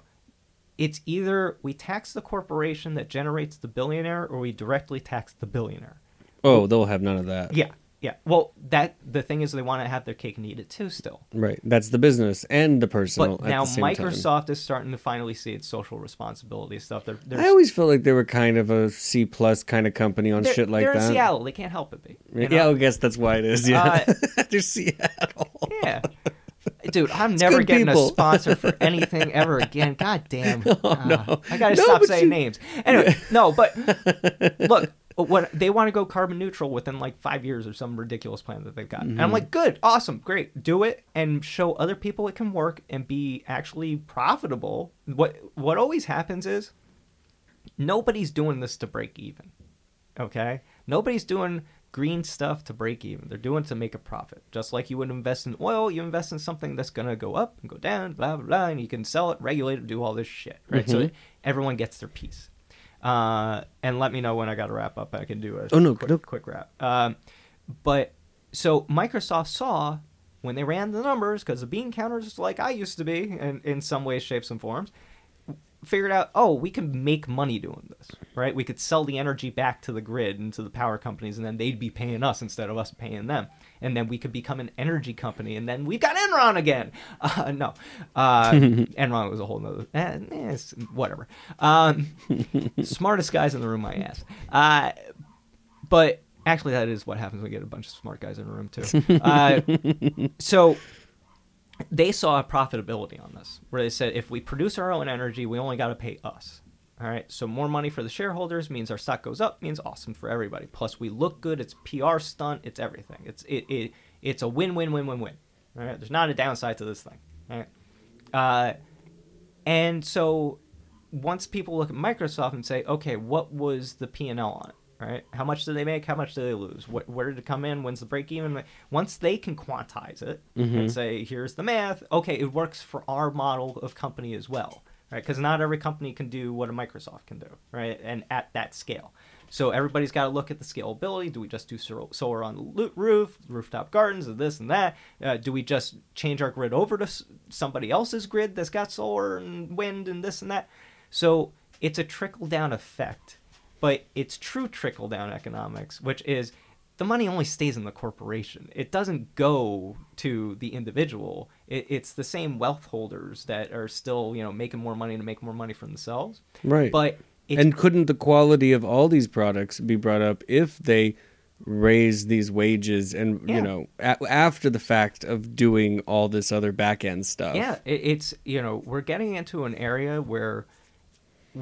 it's either we tax the corporation that generates the billionaire or we directly tax the billionaire. Oh, they'll have none of that. Yeah. Yeah. Well, that the thing is they want to have their cake and eat it too still. Right. That's the business and the personal. But at now the same time. Microsoft is starting to finally see its social responsibility stuff. They're, they're, I always felt like they were kind of a C plus kind of company on they're, shit like they're that. in Seattle. They can't help it be. you Yeah. I guess that's why it is. Yeah, uh, they're Seattle. Yeah. Dude, I'm never getting people. a sponsor for anything ever again. God damn. Oh, Ah, no. I gotta No, stop saying you- names. Anyway, no, but look, what they want to go carbon neutral within like five years or some ridiculous plan that they've got. And Mm-hmm. I'm like, good, awesome, great. Do it and show other people it can work and be actually profitable. What what always happens is nobody's doing this to break even. Okay? Nobody's doing green stuff to break even. They're doing it to make a profit. Just like you would invest in oil, you invest in something that's going to go up and go down, blah, blah, blah, and you can sell it, regulate it, do all this shit, right? So everyone gets their piece. Uh, and let me know when I got to wrap up. I can do a Oh, no, quick, no. quick wrap. Um, but so Microsoft saw when they ran the numbers, because the bean counters, like I used to be, in, in some ways, shapes, and forms, figured out, oh, we can make money doing this, right? We could sell the energy back to the grid and to the power companies, and then they'd be paying us instead of us paying them. And then we could become an energy company, and then we've got Enron again. Uh, no, uh, Enron was a whole nother, eh, eh, whatever. Um, smartest guys in the room, I ask. Uh, but actually, that is what happens when we get a bunch of smart guys in a room, too. Uh, so they saw a profitability on this where they said if we produce our own energy we only got to pay us. All right so more money for the shareholders means our stock goes up means awesome for everybody. Plus we look good it's pr stunt it's everything. It's it, it it's a win win win win win. All right there's not a downside to this thing all right? Uh, and so once people look at microsoft and say okay what was the p&l on it right? How much do they make? How much do they lose? What, where did it come in? When's the break even? Once they can quantize it and say here's the math okay it works for our model of company as well right? Because not every company can do what a microsoft can do right? And at that scale. So everybody's got to look at the scalability. Do we just do solar on the roof rooftop gardens and this and that? Uh, do we just change our grid over to somebody else's grid that's got solar and wind and this and that? So it's a trickle down effect but it's true trickle down economics, which is the money only stays in the corporation. It doesn't go to the individual. It, it's the same wealth holders that are still, you know, making more money to make more money for themselves. Right. But It's- and couldn't the quality of all these products be brought up if they raise these wages and Yeah. you know a- after the fact of doing all this other back end stuff? Yeah, it, it's you know we're getting into an area where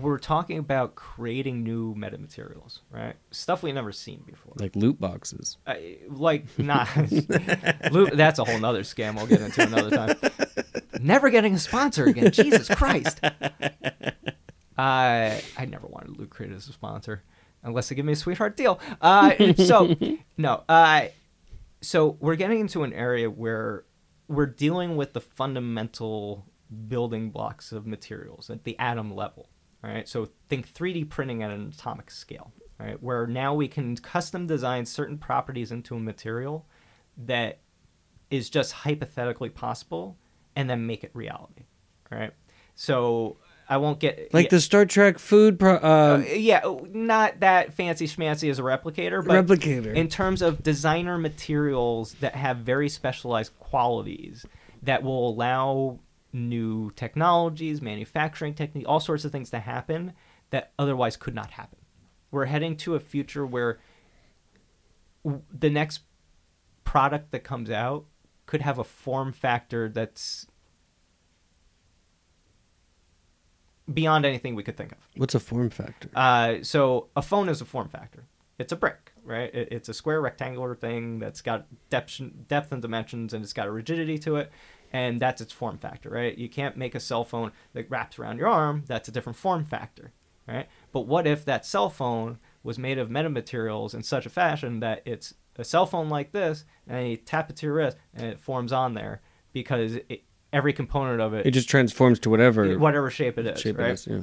we're talking about creating new metamaterials, right? Stuff we've never seen before. like loot boxes. I, like not Lu- that's a whole nother scam I'll get into another time. Never getting a sponsor again. Jesus Christ. Uh, I never wanted Loot Crate as a sponsor unless they give me a sweetheart deal. Uh, so no. Uh, so we're getting into an area where we're dealing with the fundamental building blocks of materials at the atom level. All right. So think 3D printing at an atomic scale. Right, where now we can custom design certain properties into a material that is just hypothetically possible and then make it reality. right? So I won't get Like yeah, the Star Trek food pro- uh, uh, yeah, not that fancy schmancy as a replicator, but replicator. in terms of designer materials that have very specialized qualities that will allow new technologies, manufacturing technique, all sorts of things to happen that otherwise could not happen. We're heading to a future where w- the next product that comes out could have a form factor that's beyond anything we could think of. What's a form factor? Uh, so a phone is a form factor. It's a brick, right? It, it's a square rectangular thing that's got depth, depth and dimensions, and it's got a rigidity to it, and that's its form factor, right? You can't make a cell phone that wraps around your arm. That's a different form factor, right? But what if that cell phone was made of metamaterials in such a fashion that it's a cell phone like this, and you tap it to your wrist, and it forms on there because it, every component of it, it just transforms to whatever whatever shape it is, shape right? it is. Yeah.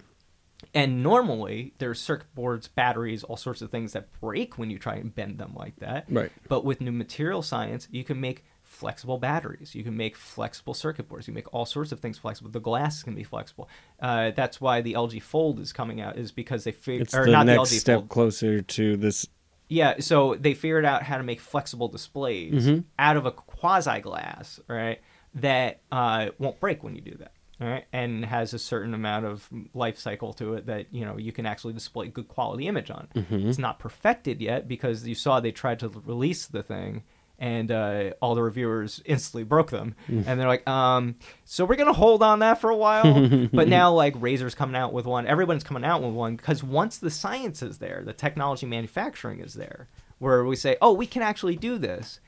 And normally there's circuit boards, batteries, all sorts of things that break when you try and bend them like that. Right. But with new material science, you can make flexible batteries. You can make flexible circuit boards. You make all sorts of things flexible. The glass can be flexible. Uh, that's why the LG Fold is coming out, is because they figured, It's or the not next the LG step Fold. closer to this. Yeah, so they figured out how to make flexible displays Mhm. out of a quasi glass, right? That uh, won't break when you do that, right? And has a certain amount of life cycle to it that you know you can actually display good quality image on. Mm-hmm. It's not perfected yet because you saw they tried to release the thing. And uh, all the reviewers instantly broke them, Mm. and they're like, um, "So we're gonna hold on that for a while." but now, like Razr's coming out with one, everyone's coming out with one because once the science is there, the technology manufacturing is there, where we say, "Oh, we can actually do this."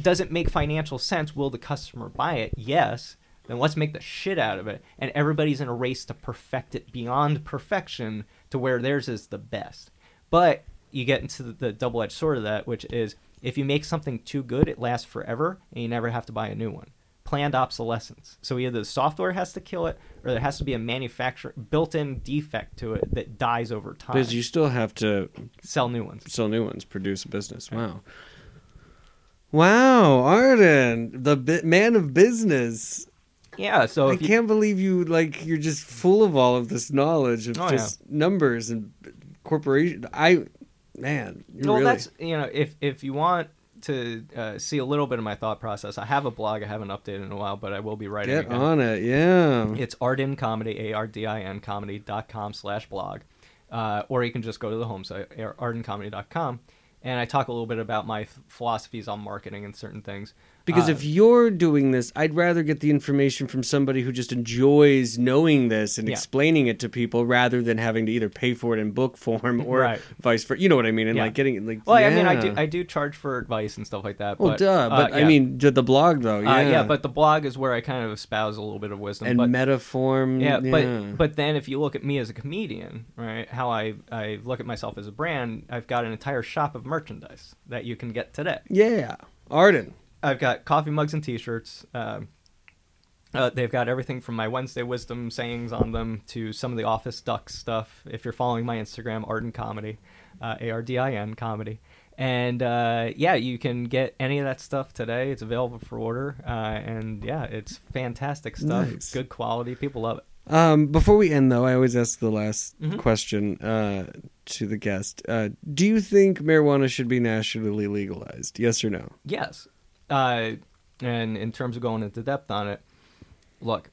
Does it make financial sense? Will the customer buy it? Yes. Then let's make the shit out of it, and everybody's in a race to perfect it beyond perfection to where theirs is the best. But you get into the, the double-edged sword of that, which is if you make something too good, it lasts forever, and you never have to buy a new one. Planned obsolescence. So either the software has to kill it, or there has to be a manufacturer built-in defect to it that dies over time. Because you still have to Sell new ones. sell new ones, produce a business. Wow. Wow, Ardin, the bi- man of business. Yeah. So I you, can't believe you like you're just full of all of this knowledge of Oh, yeah. just numbers and corporation. I man, you well, really that's you know, if if you want to uh, see a little bit of my thought process, I have a blog I haven't updated in a while, but I will be writing get again. on it. Yeah. It's Ardin Comedy, A R D I N comedy.com slash blog. Uh, or you can just go to the home site, ardincomedy.com. And I talk a little bit about my philosophies on marketing and certain things. Because Uh, if you're doing this, I'd rather get the information from somebody who just enjoys knowing this and Yeah. explaining it to people rather than having to either pay for it in book form or Right. vice versa. You know what I mean? And Yeah. like getting like Well, I mean, I do I do charge for advice and stuff like that. Well, but, duh. But uh, I mean, the the blog though. Yeah. Uh, yeah, but the blog is where I kind of espouse a little bit of wisdom. and but, metaform. yeah, Yeah, but but then if you look at me as a comedian, right? How I I look at myself as a brand, I've got an entire shop of merchandise that you can get today. yeah, Ardin. I've got coffee mugs and T-shirts. Um, uh, they've got everything from my Wednesday wisdom sayings on them to some of the Office Ducks stuff. If you're following my Instagram, Ardin Comedy, uh, A R D I N Comedy, and uh, yeah, you can get any of that stuff today. It's available for order, uh, and yeah, it's fantastic stuff. Nice. Good quality. People love it. Um, before we end, though, I always ask the last Mhm. question uh, to the guest. Uh, do you think marijuana should be nationally legalized? Yes or no? Yes. Uh, and in terms of going into depth on it, look,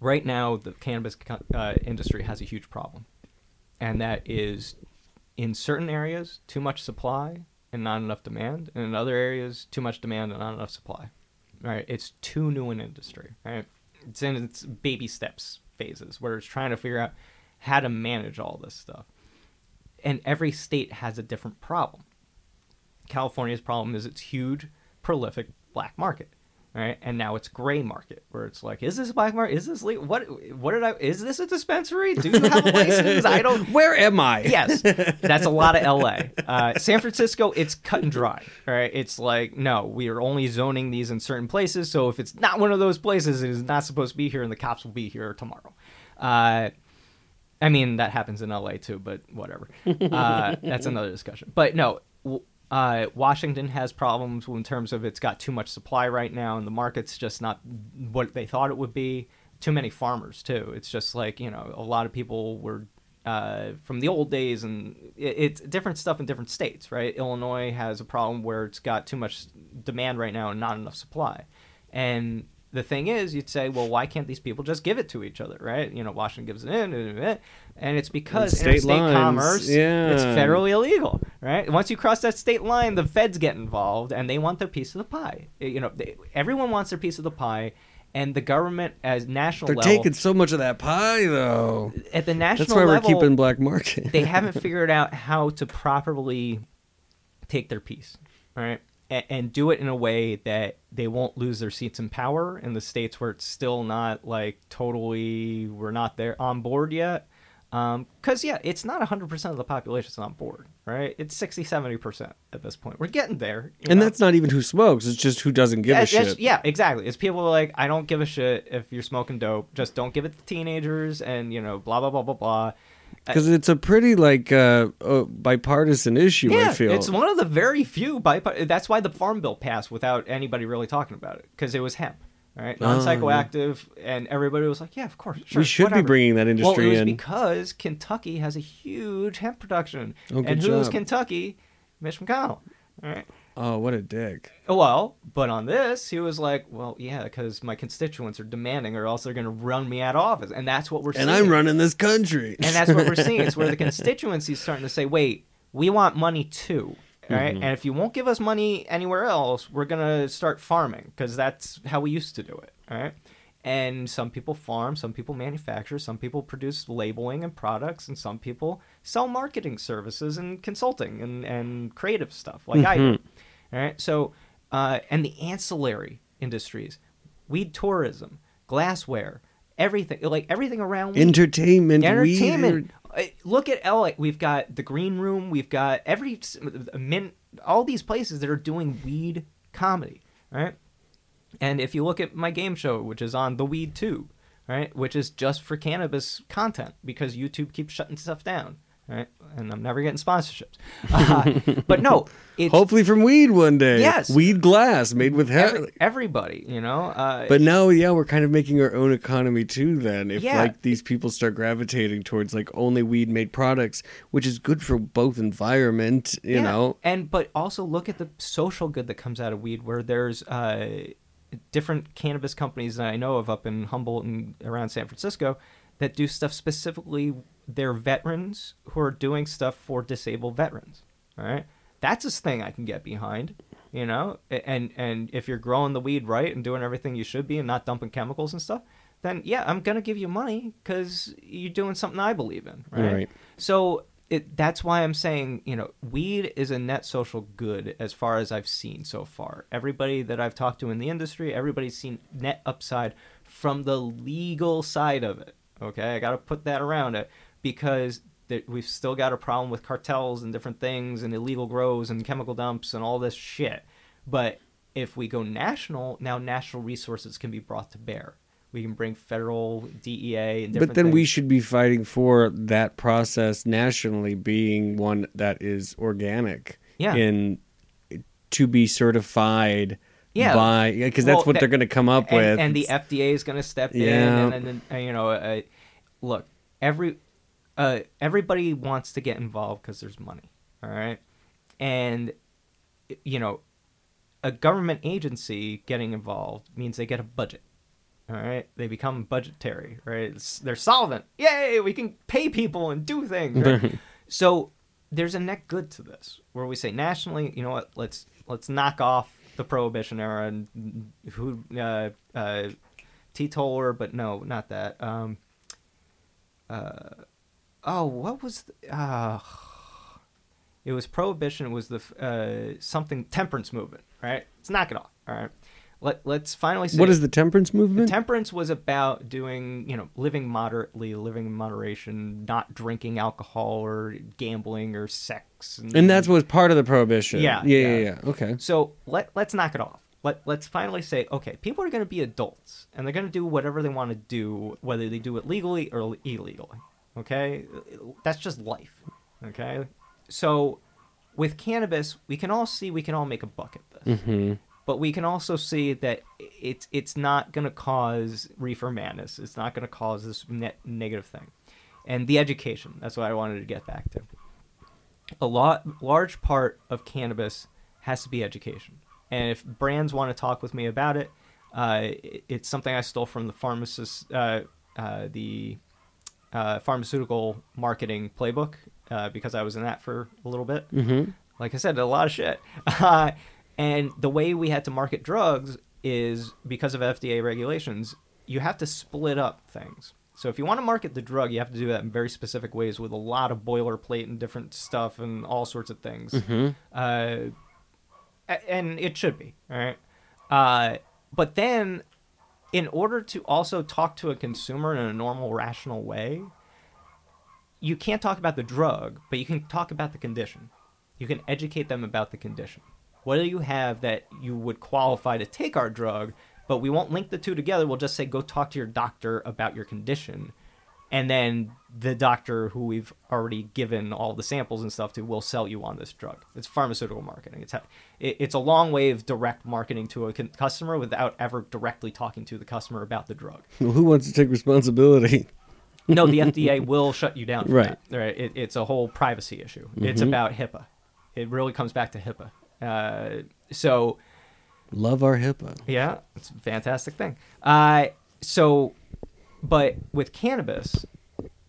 right now the cannabis uh, industry has a huge problem. and that is in certain areas too much supply and not enough demand, and in other areas too much demand and not enough supply. Right? It's too new an industry. Right? It's in its baby steps phases where it's trying to figure out how to manage all this stuff. And every state has a different problem. California's problem is its huge, prolific black market right? And now it's gray market where it's like, is this a black market? Is this legal? What? What did I? Is this a dispensary? Do you have a license? I don't. Where am I? Yes, that's a lot of L.A. Uh, San Francisco, it's cut and dry. Right? It's like, no, we are only zoning these in certain places. So if it's not one of those places, it is not supposed to be here, and the cops will be here tomorrow. Uh, I mean, that happens in LA too, but whatever. Uh, that's another discussion. But no, uh, Washington has problems in terms of it's got too much supply right now, and the market's just not what they thought it would be. Too many farmers too. It's just like you know, a lot of people were uh, from the old days, and it, it's different stuff in different states, right? Illinois has a problem where it's got too much demand right now and not enough supply, and the thing is, you'd say, well, why can't these people just give it to each other, right? You know, Washington gives it in, and it's because State interstate lines, commerce, yeah. it's federally illegal, right? Once you cross that state line, the feds get involved, and they want their piece of the pie. You know, they, everyone wants their piece of the pie, and the government, as national They're level, taking so much of that pie, though. at the national That's why we're keeping black market. they haven't figured out how to properly take their piece, right? And, and do it in a way that they won't lose their seats in power in the states where it's still not like totally we're not there on board yet. Um, because yeah, it's not 100% of the population is on board, right? It's 60, 70% at this point. We're getting there. and know? that's not even who smokes. It's just who doesn't give a That's- that's- shit. Yeah, exactly. It's people like, I don't give a shit if you're smoking dope. Just don't give it to teenagers, and you know, blah blah blah blah blah. Because it's a pretty like uh, uh, bipartisan issue. Yeah, I feel it's one of the very few bipart. That's why the Farm Bill passed without anybody really talking about it because it was hemp, right? Oh, Non psychoactive, and everybody was like, "Yeah, of course, sure." we should whatever." be bringing that industry Well, it was in. because Kentucky has a huge hemp production, Oh, and who's job. Kentucky? Mitch McConnell, all right. Oh, what a dick! Well, but on this, he was like, "Well, yeah, because my constituents are demanding, or else they're going to run me out of office," and that's what we're seeing. And. I'm running this country. And that's what we're seeing. It's where the constituency's starting to say, wait, we want money too. All right? Mm-hmm. And if you won't give us money anywhere else, we're going to start farming because that's how we used to do it. All right. And some people farm, some people manufacture, some people produce labeling and products, and some people sell marketing services and consulting and, and creative stuff like I do. All right. So, uh, and the ancillary industries, weed tourism, glassware, everything, like everything around weed Entertainment, entertainment. weed- Uh, Look at LA. We've got the Green Room. We've got every mint. all these places that are doing weed comedy, right? And if you look at my game show, which is on the Weed Tube, right, which is just for cannabis content because YouTube keeps shutting stuff down, right? And I'm never getting sponsorships. Uh, but no, it's Hopefully from weed one day. Yes. weed glass made with hemp. every, everybody, you know. Uh, But now, yeah, we're kind of making our own economy too. Then, if Yeah. like these people start gravitating towards like only weed made products, which is good for both environment, you Yeah, know. and but also look at the social good that comes out of weed where there's uh, different cannabis companies that i know of up in humboldt and around san francisco that do stuff specifically they're veterans who are doing stuff for disabled veterans all right that's a thing i can get behind you know and and if you're growing the weed right and doing everything you should be and not dumping chemicals and stuff then yeah i'm gonna give you money because you're doing something i believe in right, Right. so it, that's why I'm saying, you know, weed is a net social good as far as I've seen so far. Everybody that I've talked to in the industry, everybody's seen net upside from the legal side of it. Okay, I got to put that around it because we've still got a problem with cartels and different things and illegal grows and chemical dumps and all this shit. But if we go national, now national resources can be brought to bear. We can bring federal DEA and different But then we should be fighting for that process nationally being one that is organic. Yeah. In to be certified. Yeah. By because that's Well, what they're going to come up and, with. and the FDA is going to step in, Yeah. and, and, and you know, uh, look, every uh, everybody wants to get involved because there's money, all right, and you know, a government agency getting involved means they get a budget, All right, they become budgetary. Right, it's, they're solvent. Yay, we can pay people and do things. Right? so there's a net good to this, where we say nationally, you know what? Let's let's knock off the prohibition era and who uh, uh, teetotaler, but no, not that. Um, uh, oh, what was the, uh, it was prohibition. It was the uh, something temperance movement, right? Let's knock it off. All right. Let Let's finally say What is the temperance movement? temperance was about doing, you know, living moderately, living in moderation, not drinking alcohol or gambling or sex. and that's what's part of the prohibition. Yeah, yeah, yeah. yeah. yeah. Okay. So let let's knock it off. Let let's finally say, okay, people are going to be adults and they're going to do whatever they want to do, whether they do it legally or illegally. Okay, that's just life. Okay, so with cannabis, we can all see we can all make a buck at this, hmm but we can also see that it's it's not going to cause reefer madness. It's not going to cause this net negative thing, and the education. That's what I wanted to get back to a lot large part of cannabis has to be education and if brands want to talk with me about it uh, it- it's something i stole from the pharmacist uh, uh, the uh, pharmaceutical marketing playbook uh, because i was in that for a little bit hmm like I said, a lot of shit. Uh, and the way we had to market drugs is because of FDA regulations, you have to split up things. So if you want to market the drug, you have to do that in very specific ways with a lot of boilerplate and different stuff and all sorts of things. hmm Uh, and it should be, all right? Uh, but then, in order to also talk to a consumer in a normal, rational way, you can't talk about the drug, but you can talk about the condition. You can educate them about the condition. What do you have that you would qualify to take our drug, but we won't link the two together? We'll just say, go talk to your doctor about your condition. And then the doctor who we've already given all the samples and stuff to will sell you on this drug. It's pharmaceutical marketing. It's, ha- it's a long way of direct marketing to a customer without ever directly talking to the customer about the drug. Well, who wants to take responsibility? No, the FDA will shut you down. Right. That. Right. It, it's a whole privacy issue. It's Mhm. about HIPAA. It really comes back to HIPAA. Uh, so Love our HIPAA. yeah, it's a fantastic thing. Uh, so, but with cannabis,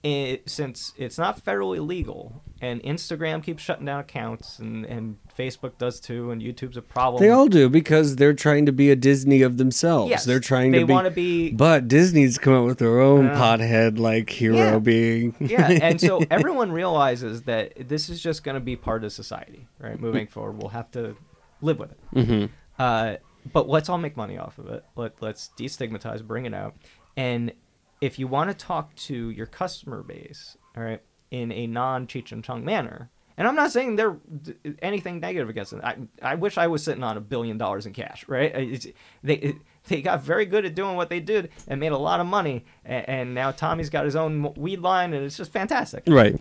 it, since it's not federally legal, and Instagram keeps shutting down accounts, and, and Facebook does too, and YouTube's a problem. They all do because they're trying to be a Disney of themselves. Yes, they're trying they to be. want to be But Disney's come up with their own Uh, pothead like hero yeah. being. yeah, and so everyone realizes that this is just going to be part of society, right? Moving forward, we'll have to live with it. hmm Uh, but let's all make money off of it. Let, let's destigmatize, bring it out. And if you want to talk to your customer base, all right, in a non Cheech and Chong manner, and I'm not saying they're anything negative against it. I, I wish I was sitting on a billion dollars in cash, right? It's, they it, they got very good at doing what they did and made a lot of money. And, and now Tommy's got his own weed line, and it's just fantastic. Right.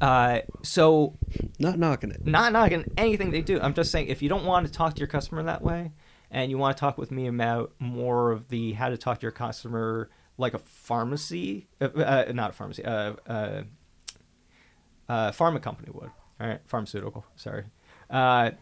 Uh, so Not knocking it. not knocking anything they do. I'm just saying if you don't want to talk to your customer that way, and you want to talk with me about more of the how to talk to your customer like a pharmacy, uh, uh, not a pharmacy, uh, uh, uh, pharma company would. Pharmaceutical. Sorry. Uh,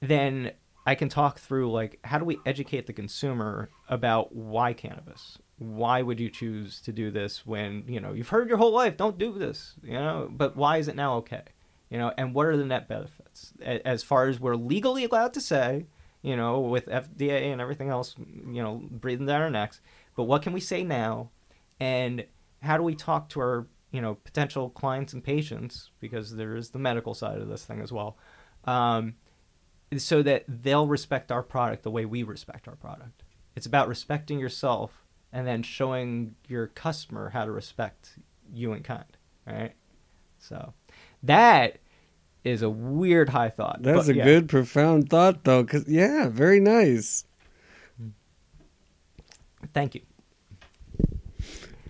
then I can talk through like how do we educate the consumer about why cannabis? Why would you choose to do this when you know you've heard your whole life don't do this, you know? But why is it now okay? You know, and what are the net benefits as far as we're legally allowed to say? You know, with FDA and everything else, you know, breathing down our necks. But what can we say now? And how do we talk to our you know potential clients and patients because there is the medical side of this thing as well um, so that they'll respect our product the way we respect our product it's about respecting yourself and then showing your customer how to respect you and kind right so that is a weird high thought That's but a yeah. good, profound thought, though. Cause yeah, very nice. Thank you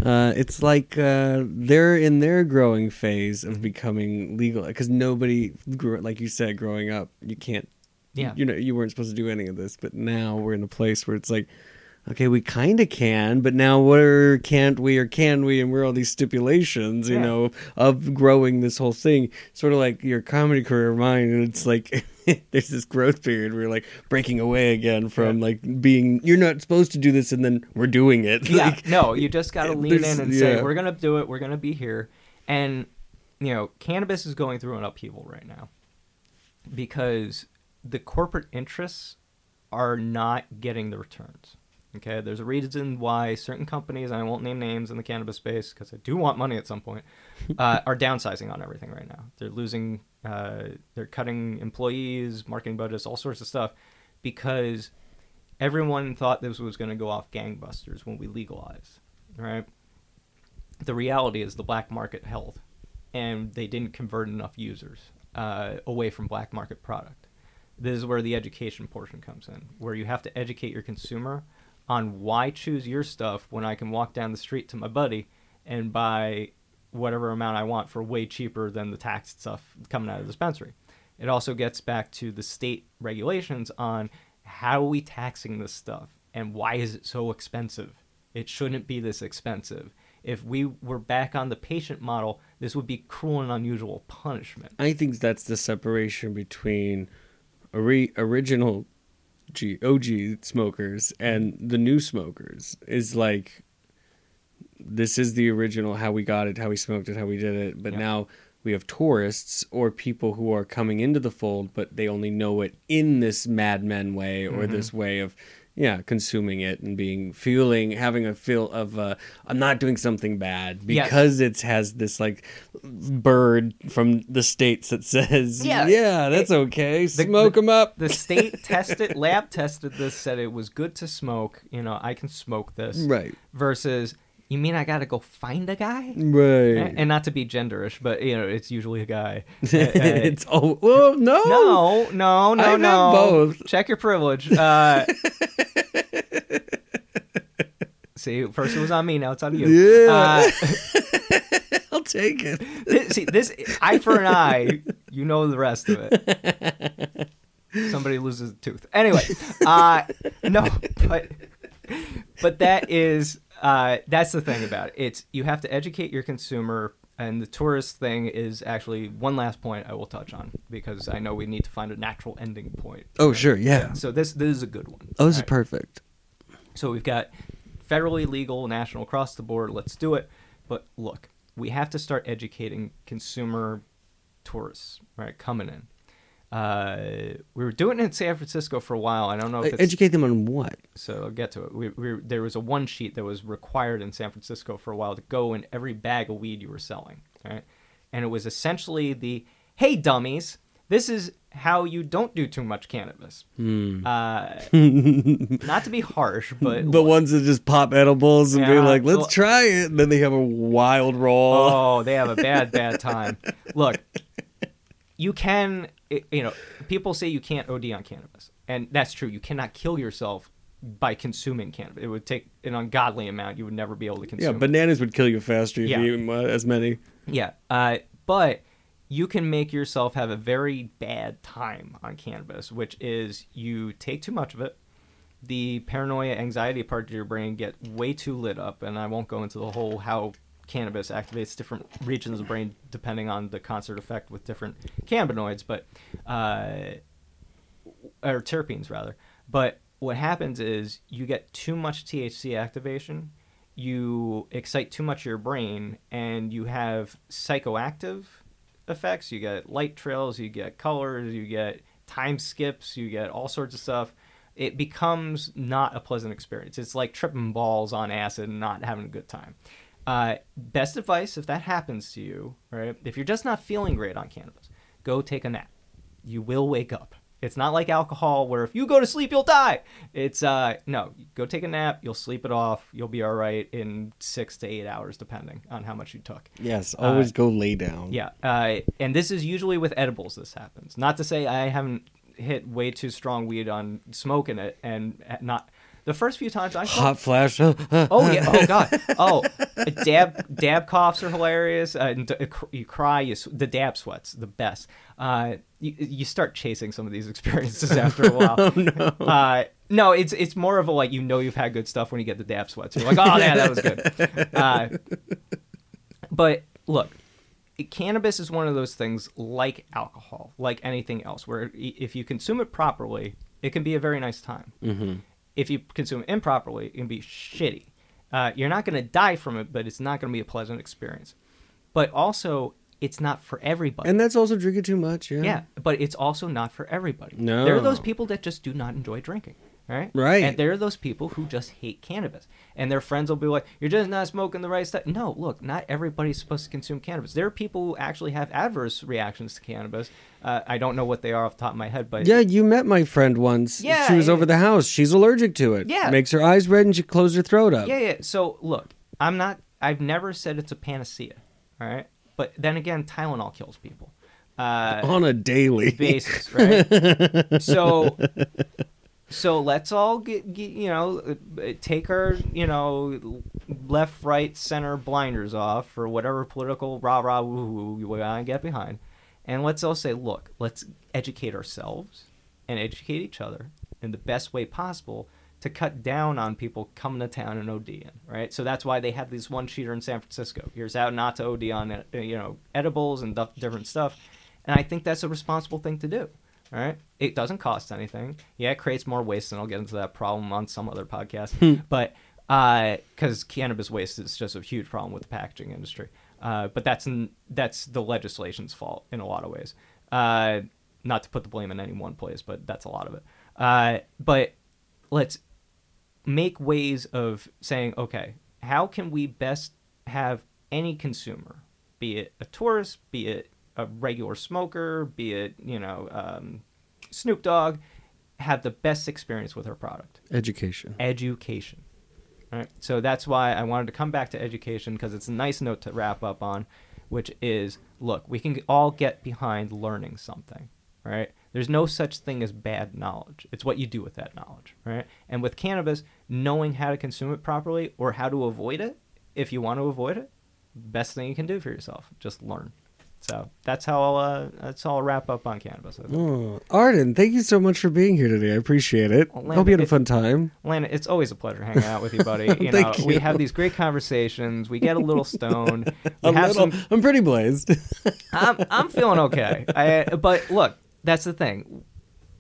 Uh, it's like uh, they're in their growing phase of becoming legal because nobody, grew, like you said, growing up, you can't. yeah You know, you weren't supposed to do any of this, but now we're in a place where it's like, okay, we kind of can, but now where can't we or can we? And where are all these stipulations, you Yeah. know, of growing this whole thing? Sort of like your comedy career, of mine, and it's like there's this growth period where you're like breaking away again from Yeah. like being you're not supposed to do this, and then we're doing it. yeah, Like, no, you just got to lean in and say, we're going to do it. We're going to be here. And, you know, cannabis is going through an upheaval right now because the corporate interests are not getting the returns. Okay, there's a reason why certain companies, and I won't name names in the cannabis space because I do want money at some point, uh, are downsizing on everything right now. They're losing, uh, they're cutting employees, marketing budgets, all sorts of stuff because everyone thought this was going to go off gangbusters when we legalized, right? The reality is the black market held, and they didn't convert enough users uh, away from black market product. This is where the education portion comes in, where you have to educate your consumer on why choose your stuff when I can walk down the street to my buddy and buy whatever amount I want for way cheaper than the taxed stuff coming out of the dispensary. It also gets back to the state regulations on how are we taxing this stuff and why is it so expensive? It shouldn't be this expensive. If we were back on the patient model, this would be cruel and unusual punishment. I think that's the separation between ori- original G- OG smokers and the new smokers is like this is the original how we got it, how we smoked it, how we did it, but Yeah. now we have tourists or people who are coming into the fold but they only know it in this MedMen way or Mm-hmm. this way of yeah, consuming it and being feeling having a feel of uh, I'm not doing something bad Yeah. because it has this like bird from the states that says Yeah. yeah, that's okay, The- smoke the- them up. The state tested, lab tested this, said it was good to smoke. You know, I can smoke this. right, Versus, you mean I got to go find a guy? right. And not to be genderish, but you know, it's usually a guy. Uh, uh, it's oh well no no, no, no, I have no. both. Check your privilege. Uh, see, first it was on me, now it's on you. Yeah. Uh, I'll take it. This- see this eye for an eye you know the rest of it somebody loses a tooth anyway uh no but but that is uh that's the thing about it it's you have to educate your consumer and the tourist thing is actually one last point i will touch on because i know we need to find a natural ending point Oh sure, yeah. so this this is a good one Oh, this is perfect. So we've got federally legal, national, across the board. Let's do it. But look, we have to start educating consumer tourists, right, coming in. Uh, we were doing it in San Francisco for a while. I don't know if it's Educate them on what? so. I'll get to it. We, we, there was a one sheet that was required in San Francisco for a while to go in every bag of weed you were selling, right? And it was essentially the, "Hey, dummies, this is how you don't do too much cannabis." Hmm. Uh, not to be harsh, but The ones that just pop edibles and be like, "Let's well- try it," and then they have a wild roll. Oh, they have a bad, bad time. Look, you can, it- you know, people say you can't OD on cannabis, and that's true. You cannot kill yourself by consuming cannabis. It would take an ungodly amount. You would never be able to yeah, consume. it. bananas would kill you faster if Yeah. you eat as many. Yeah, uh, but you can make yourself have a very bad time on cannabis, which is you take too much of it. The paranoia, anxiety part of your brain get way too lit up, and I won't go into the whole how cannabis activates different regions of the brain depending on the concert effect with different cannabinoids, but uh, or terpenes rather. But what happens is you get too much THC activation, you excite too much your brain, and you have psychoactive effects. You get light trails, you get colors, you get time skips, you get all sorts of stuff. It becomes not a pleasant experience. It's like tripping balls on acid and not having a good time. Uh, best advice if that happens to you, right? If you're just not feeling great on cannabis, go take a nap. You will wake up. It's not like alcohol where if you go to sleep you'll die. It's uh no, go take a nap, you'll sleep it off, you'll be all right in 6 to 8 hours depending on how much you took. Yes, always go lay down. Yeah, uh, and this is usually with edibles. This happens. Not to say I haven't hit way too strong weed on smoking it, and not. The first few times I Hot flash. Oh yeah. Oh god. Oh, dab dab coughs are hilarious. Uh, and you cry. You, the dab sweats, the best. Uh, you, you start chasing some of these experiences after a while. oh, no. Uh, no, it's it's more of a like you know you've had good stuff when you get the dab sweats. You're like, oh yeah, that was good. Uh, but look, cannabis is one of those things like alcohol, like anything else, where if you consume it properly, it can be a very nice time. Mm-hmm. If you consume it improperly, it can be shitty. Uh, you're not going to die from it, but it's not going to be a pleasant experience. But also, it's not for everybody. and that's also drinking too much. Yeah. yeah, but it's also not for everybody. No. There are those people that just do not enjoy drinking. Right? Right. And there are those people who just hate cannabis. And their friends will be like, You're just not smoking the right stuff. No, look, not everybody's supposed to consume cannabis. There are people who actually have adverse reactions to cannabis. Uh, I don't know what they are off the top of my head, but Yeah, you met my friend once. Yeah, she was yeah. over the house. She's allergic to it. Yeah. Makes her eyes red and she closes her throat up. Yeah, yeah. So look, I'm not. I've never said it's a panacea. All right, but then again, Tylenol kills people. Uh, On a daily. basis, right? so, so let's all get, get you know uh, take our you know left, right, center blinders off for whatever political rah rah woo woo we want to get behind, and let's all say, look, let's educate ourselves and educate each other in the best way possible to cut down on people coming to town and ODing, right? So that's why they had this one cheater in San Francisco. Here's out not to OD on, uh, you know, edibles and different stuff. And I think that's a responsible thing to do, all right? It doesn't cost anything. Yeah, it creates more waste, and I'll get into that problem on some other podcast. but because cannabis waste is just a huge problem with the packaging industry. Uh, but that's that's the legislation's fault in a lot of ways. Uh, not to put the blame in any one place, but that's a lot of it. Uh, but let's make ways of saying, okay, how can we best have any consumer, be it a tourist, be it a regular smoker, be it you know um, Snoop Dogg, have the best experience with our product Education. education. Right? So that's why I wanted to come back to education because it's a nice note to wrap up on, which is look, we can all get behind learning something, right? There's no such thing as bad knowledge. It's what you do with that knowledge, right? And with cannabis, knowing how to consume it properly or how to avoid it, if you want to avoid it, best thing you can do for yourself, just learn. So that's how I'll, uh, that's how I'll wrap up on cannabis. Oh, Ardin, thank you so much for being here today. I appreciate it. Well, Hope you had a fun time. Landon, it's always a pleasure hanging out with you, buddy. You know, Thank we have these great conversations. We get a little stoned. A have little- some. I'm pretty blazed. I'm I'm feeling okay. I, but look, that's the thing.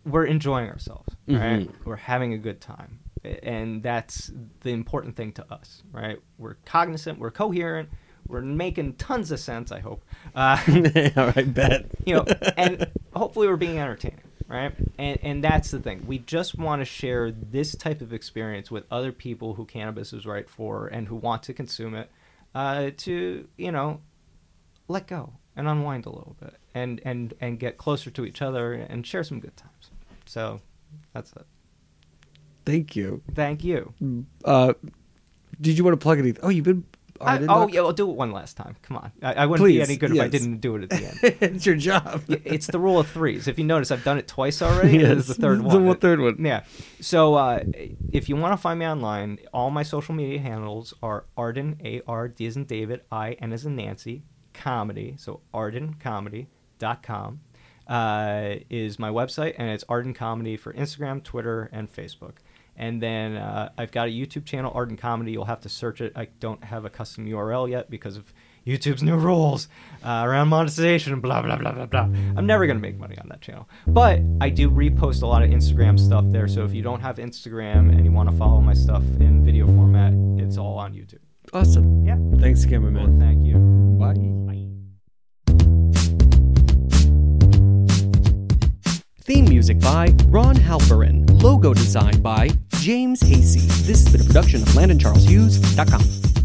We're enjoying ourselves, right? Mm-hmm. We're having a good time, and that's the important thing to us, right? We're cognizant. We're coherent. We're making tons of sense. I hope. Uh, All right, bet. you know, and hopefully we're being entertaining, right? And and that's the thing. We just want to share this type of experience with other people who cannabis is right for and who want to consume it, uh, to you know, let go and unwind a little bit and and and get closer to each other and share some good times. So that's it. Thank you. Thank you. Uh, did you want to plug anything? Oh, you've been. I, Ardin oh yeah, I'll do it one last time. Come on, I, I wouldn't be any good if I didn't do it at the end. it's your job. it's the rule of threes. If you notice, I've done it twice already. This is the Yes, third the one. one- third one. Yeah. So uh, if you want to find me online, all my social media handles are Ardin A R D as in David I N as in Nancy comedy. So ardincomedy.com uh, is my website, and it's Ardin Comedy for Instagram, Twitter, and Facebook. And then uh, I've got a YouTube channel, Ardin Comedy. You'll have to search it. I don't have a custom URL yet because of YouTube's new rules uh, around monetization, blah, blah, blah, blah, blah. I'm never going to make money on that channel. But I do repost a lot of Instagram stuff there. So if you don't have Instagram and you want to follow my stuff in video format, it's all on YouTube. Awesome. Yeah. Thanks, Well, cameraman. thank you. Bye. Theme music by Ron Halperin. Logo design by James Hasey. This has been a production of LandonCharlesHughes.com.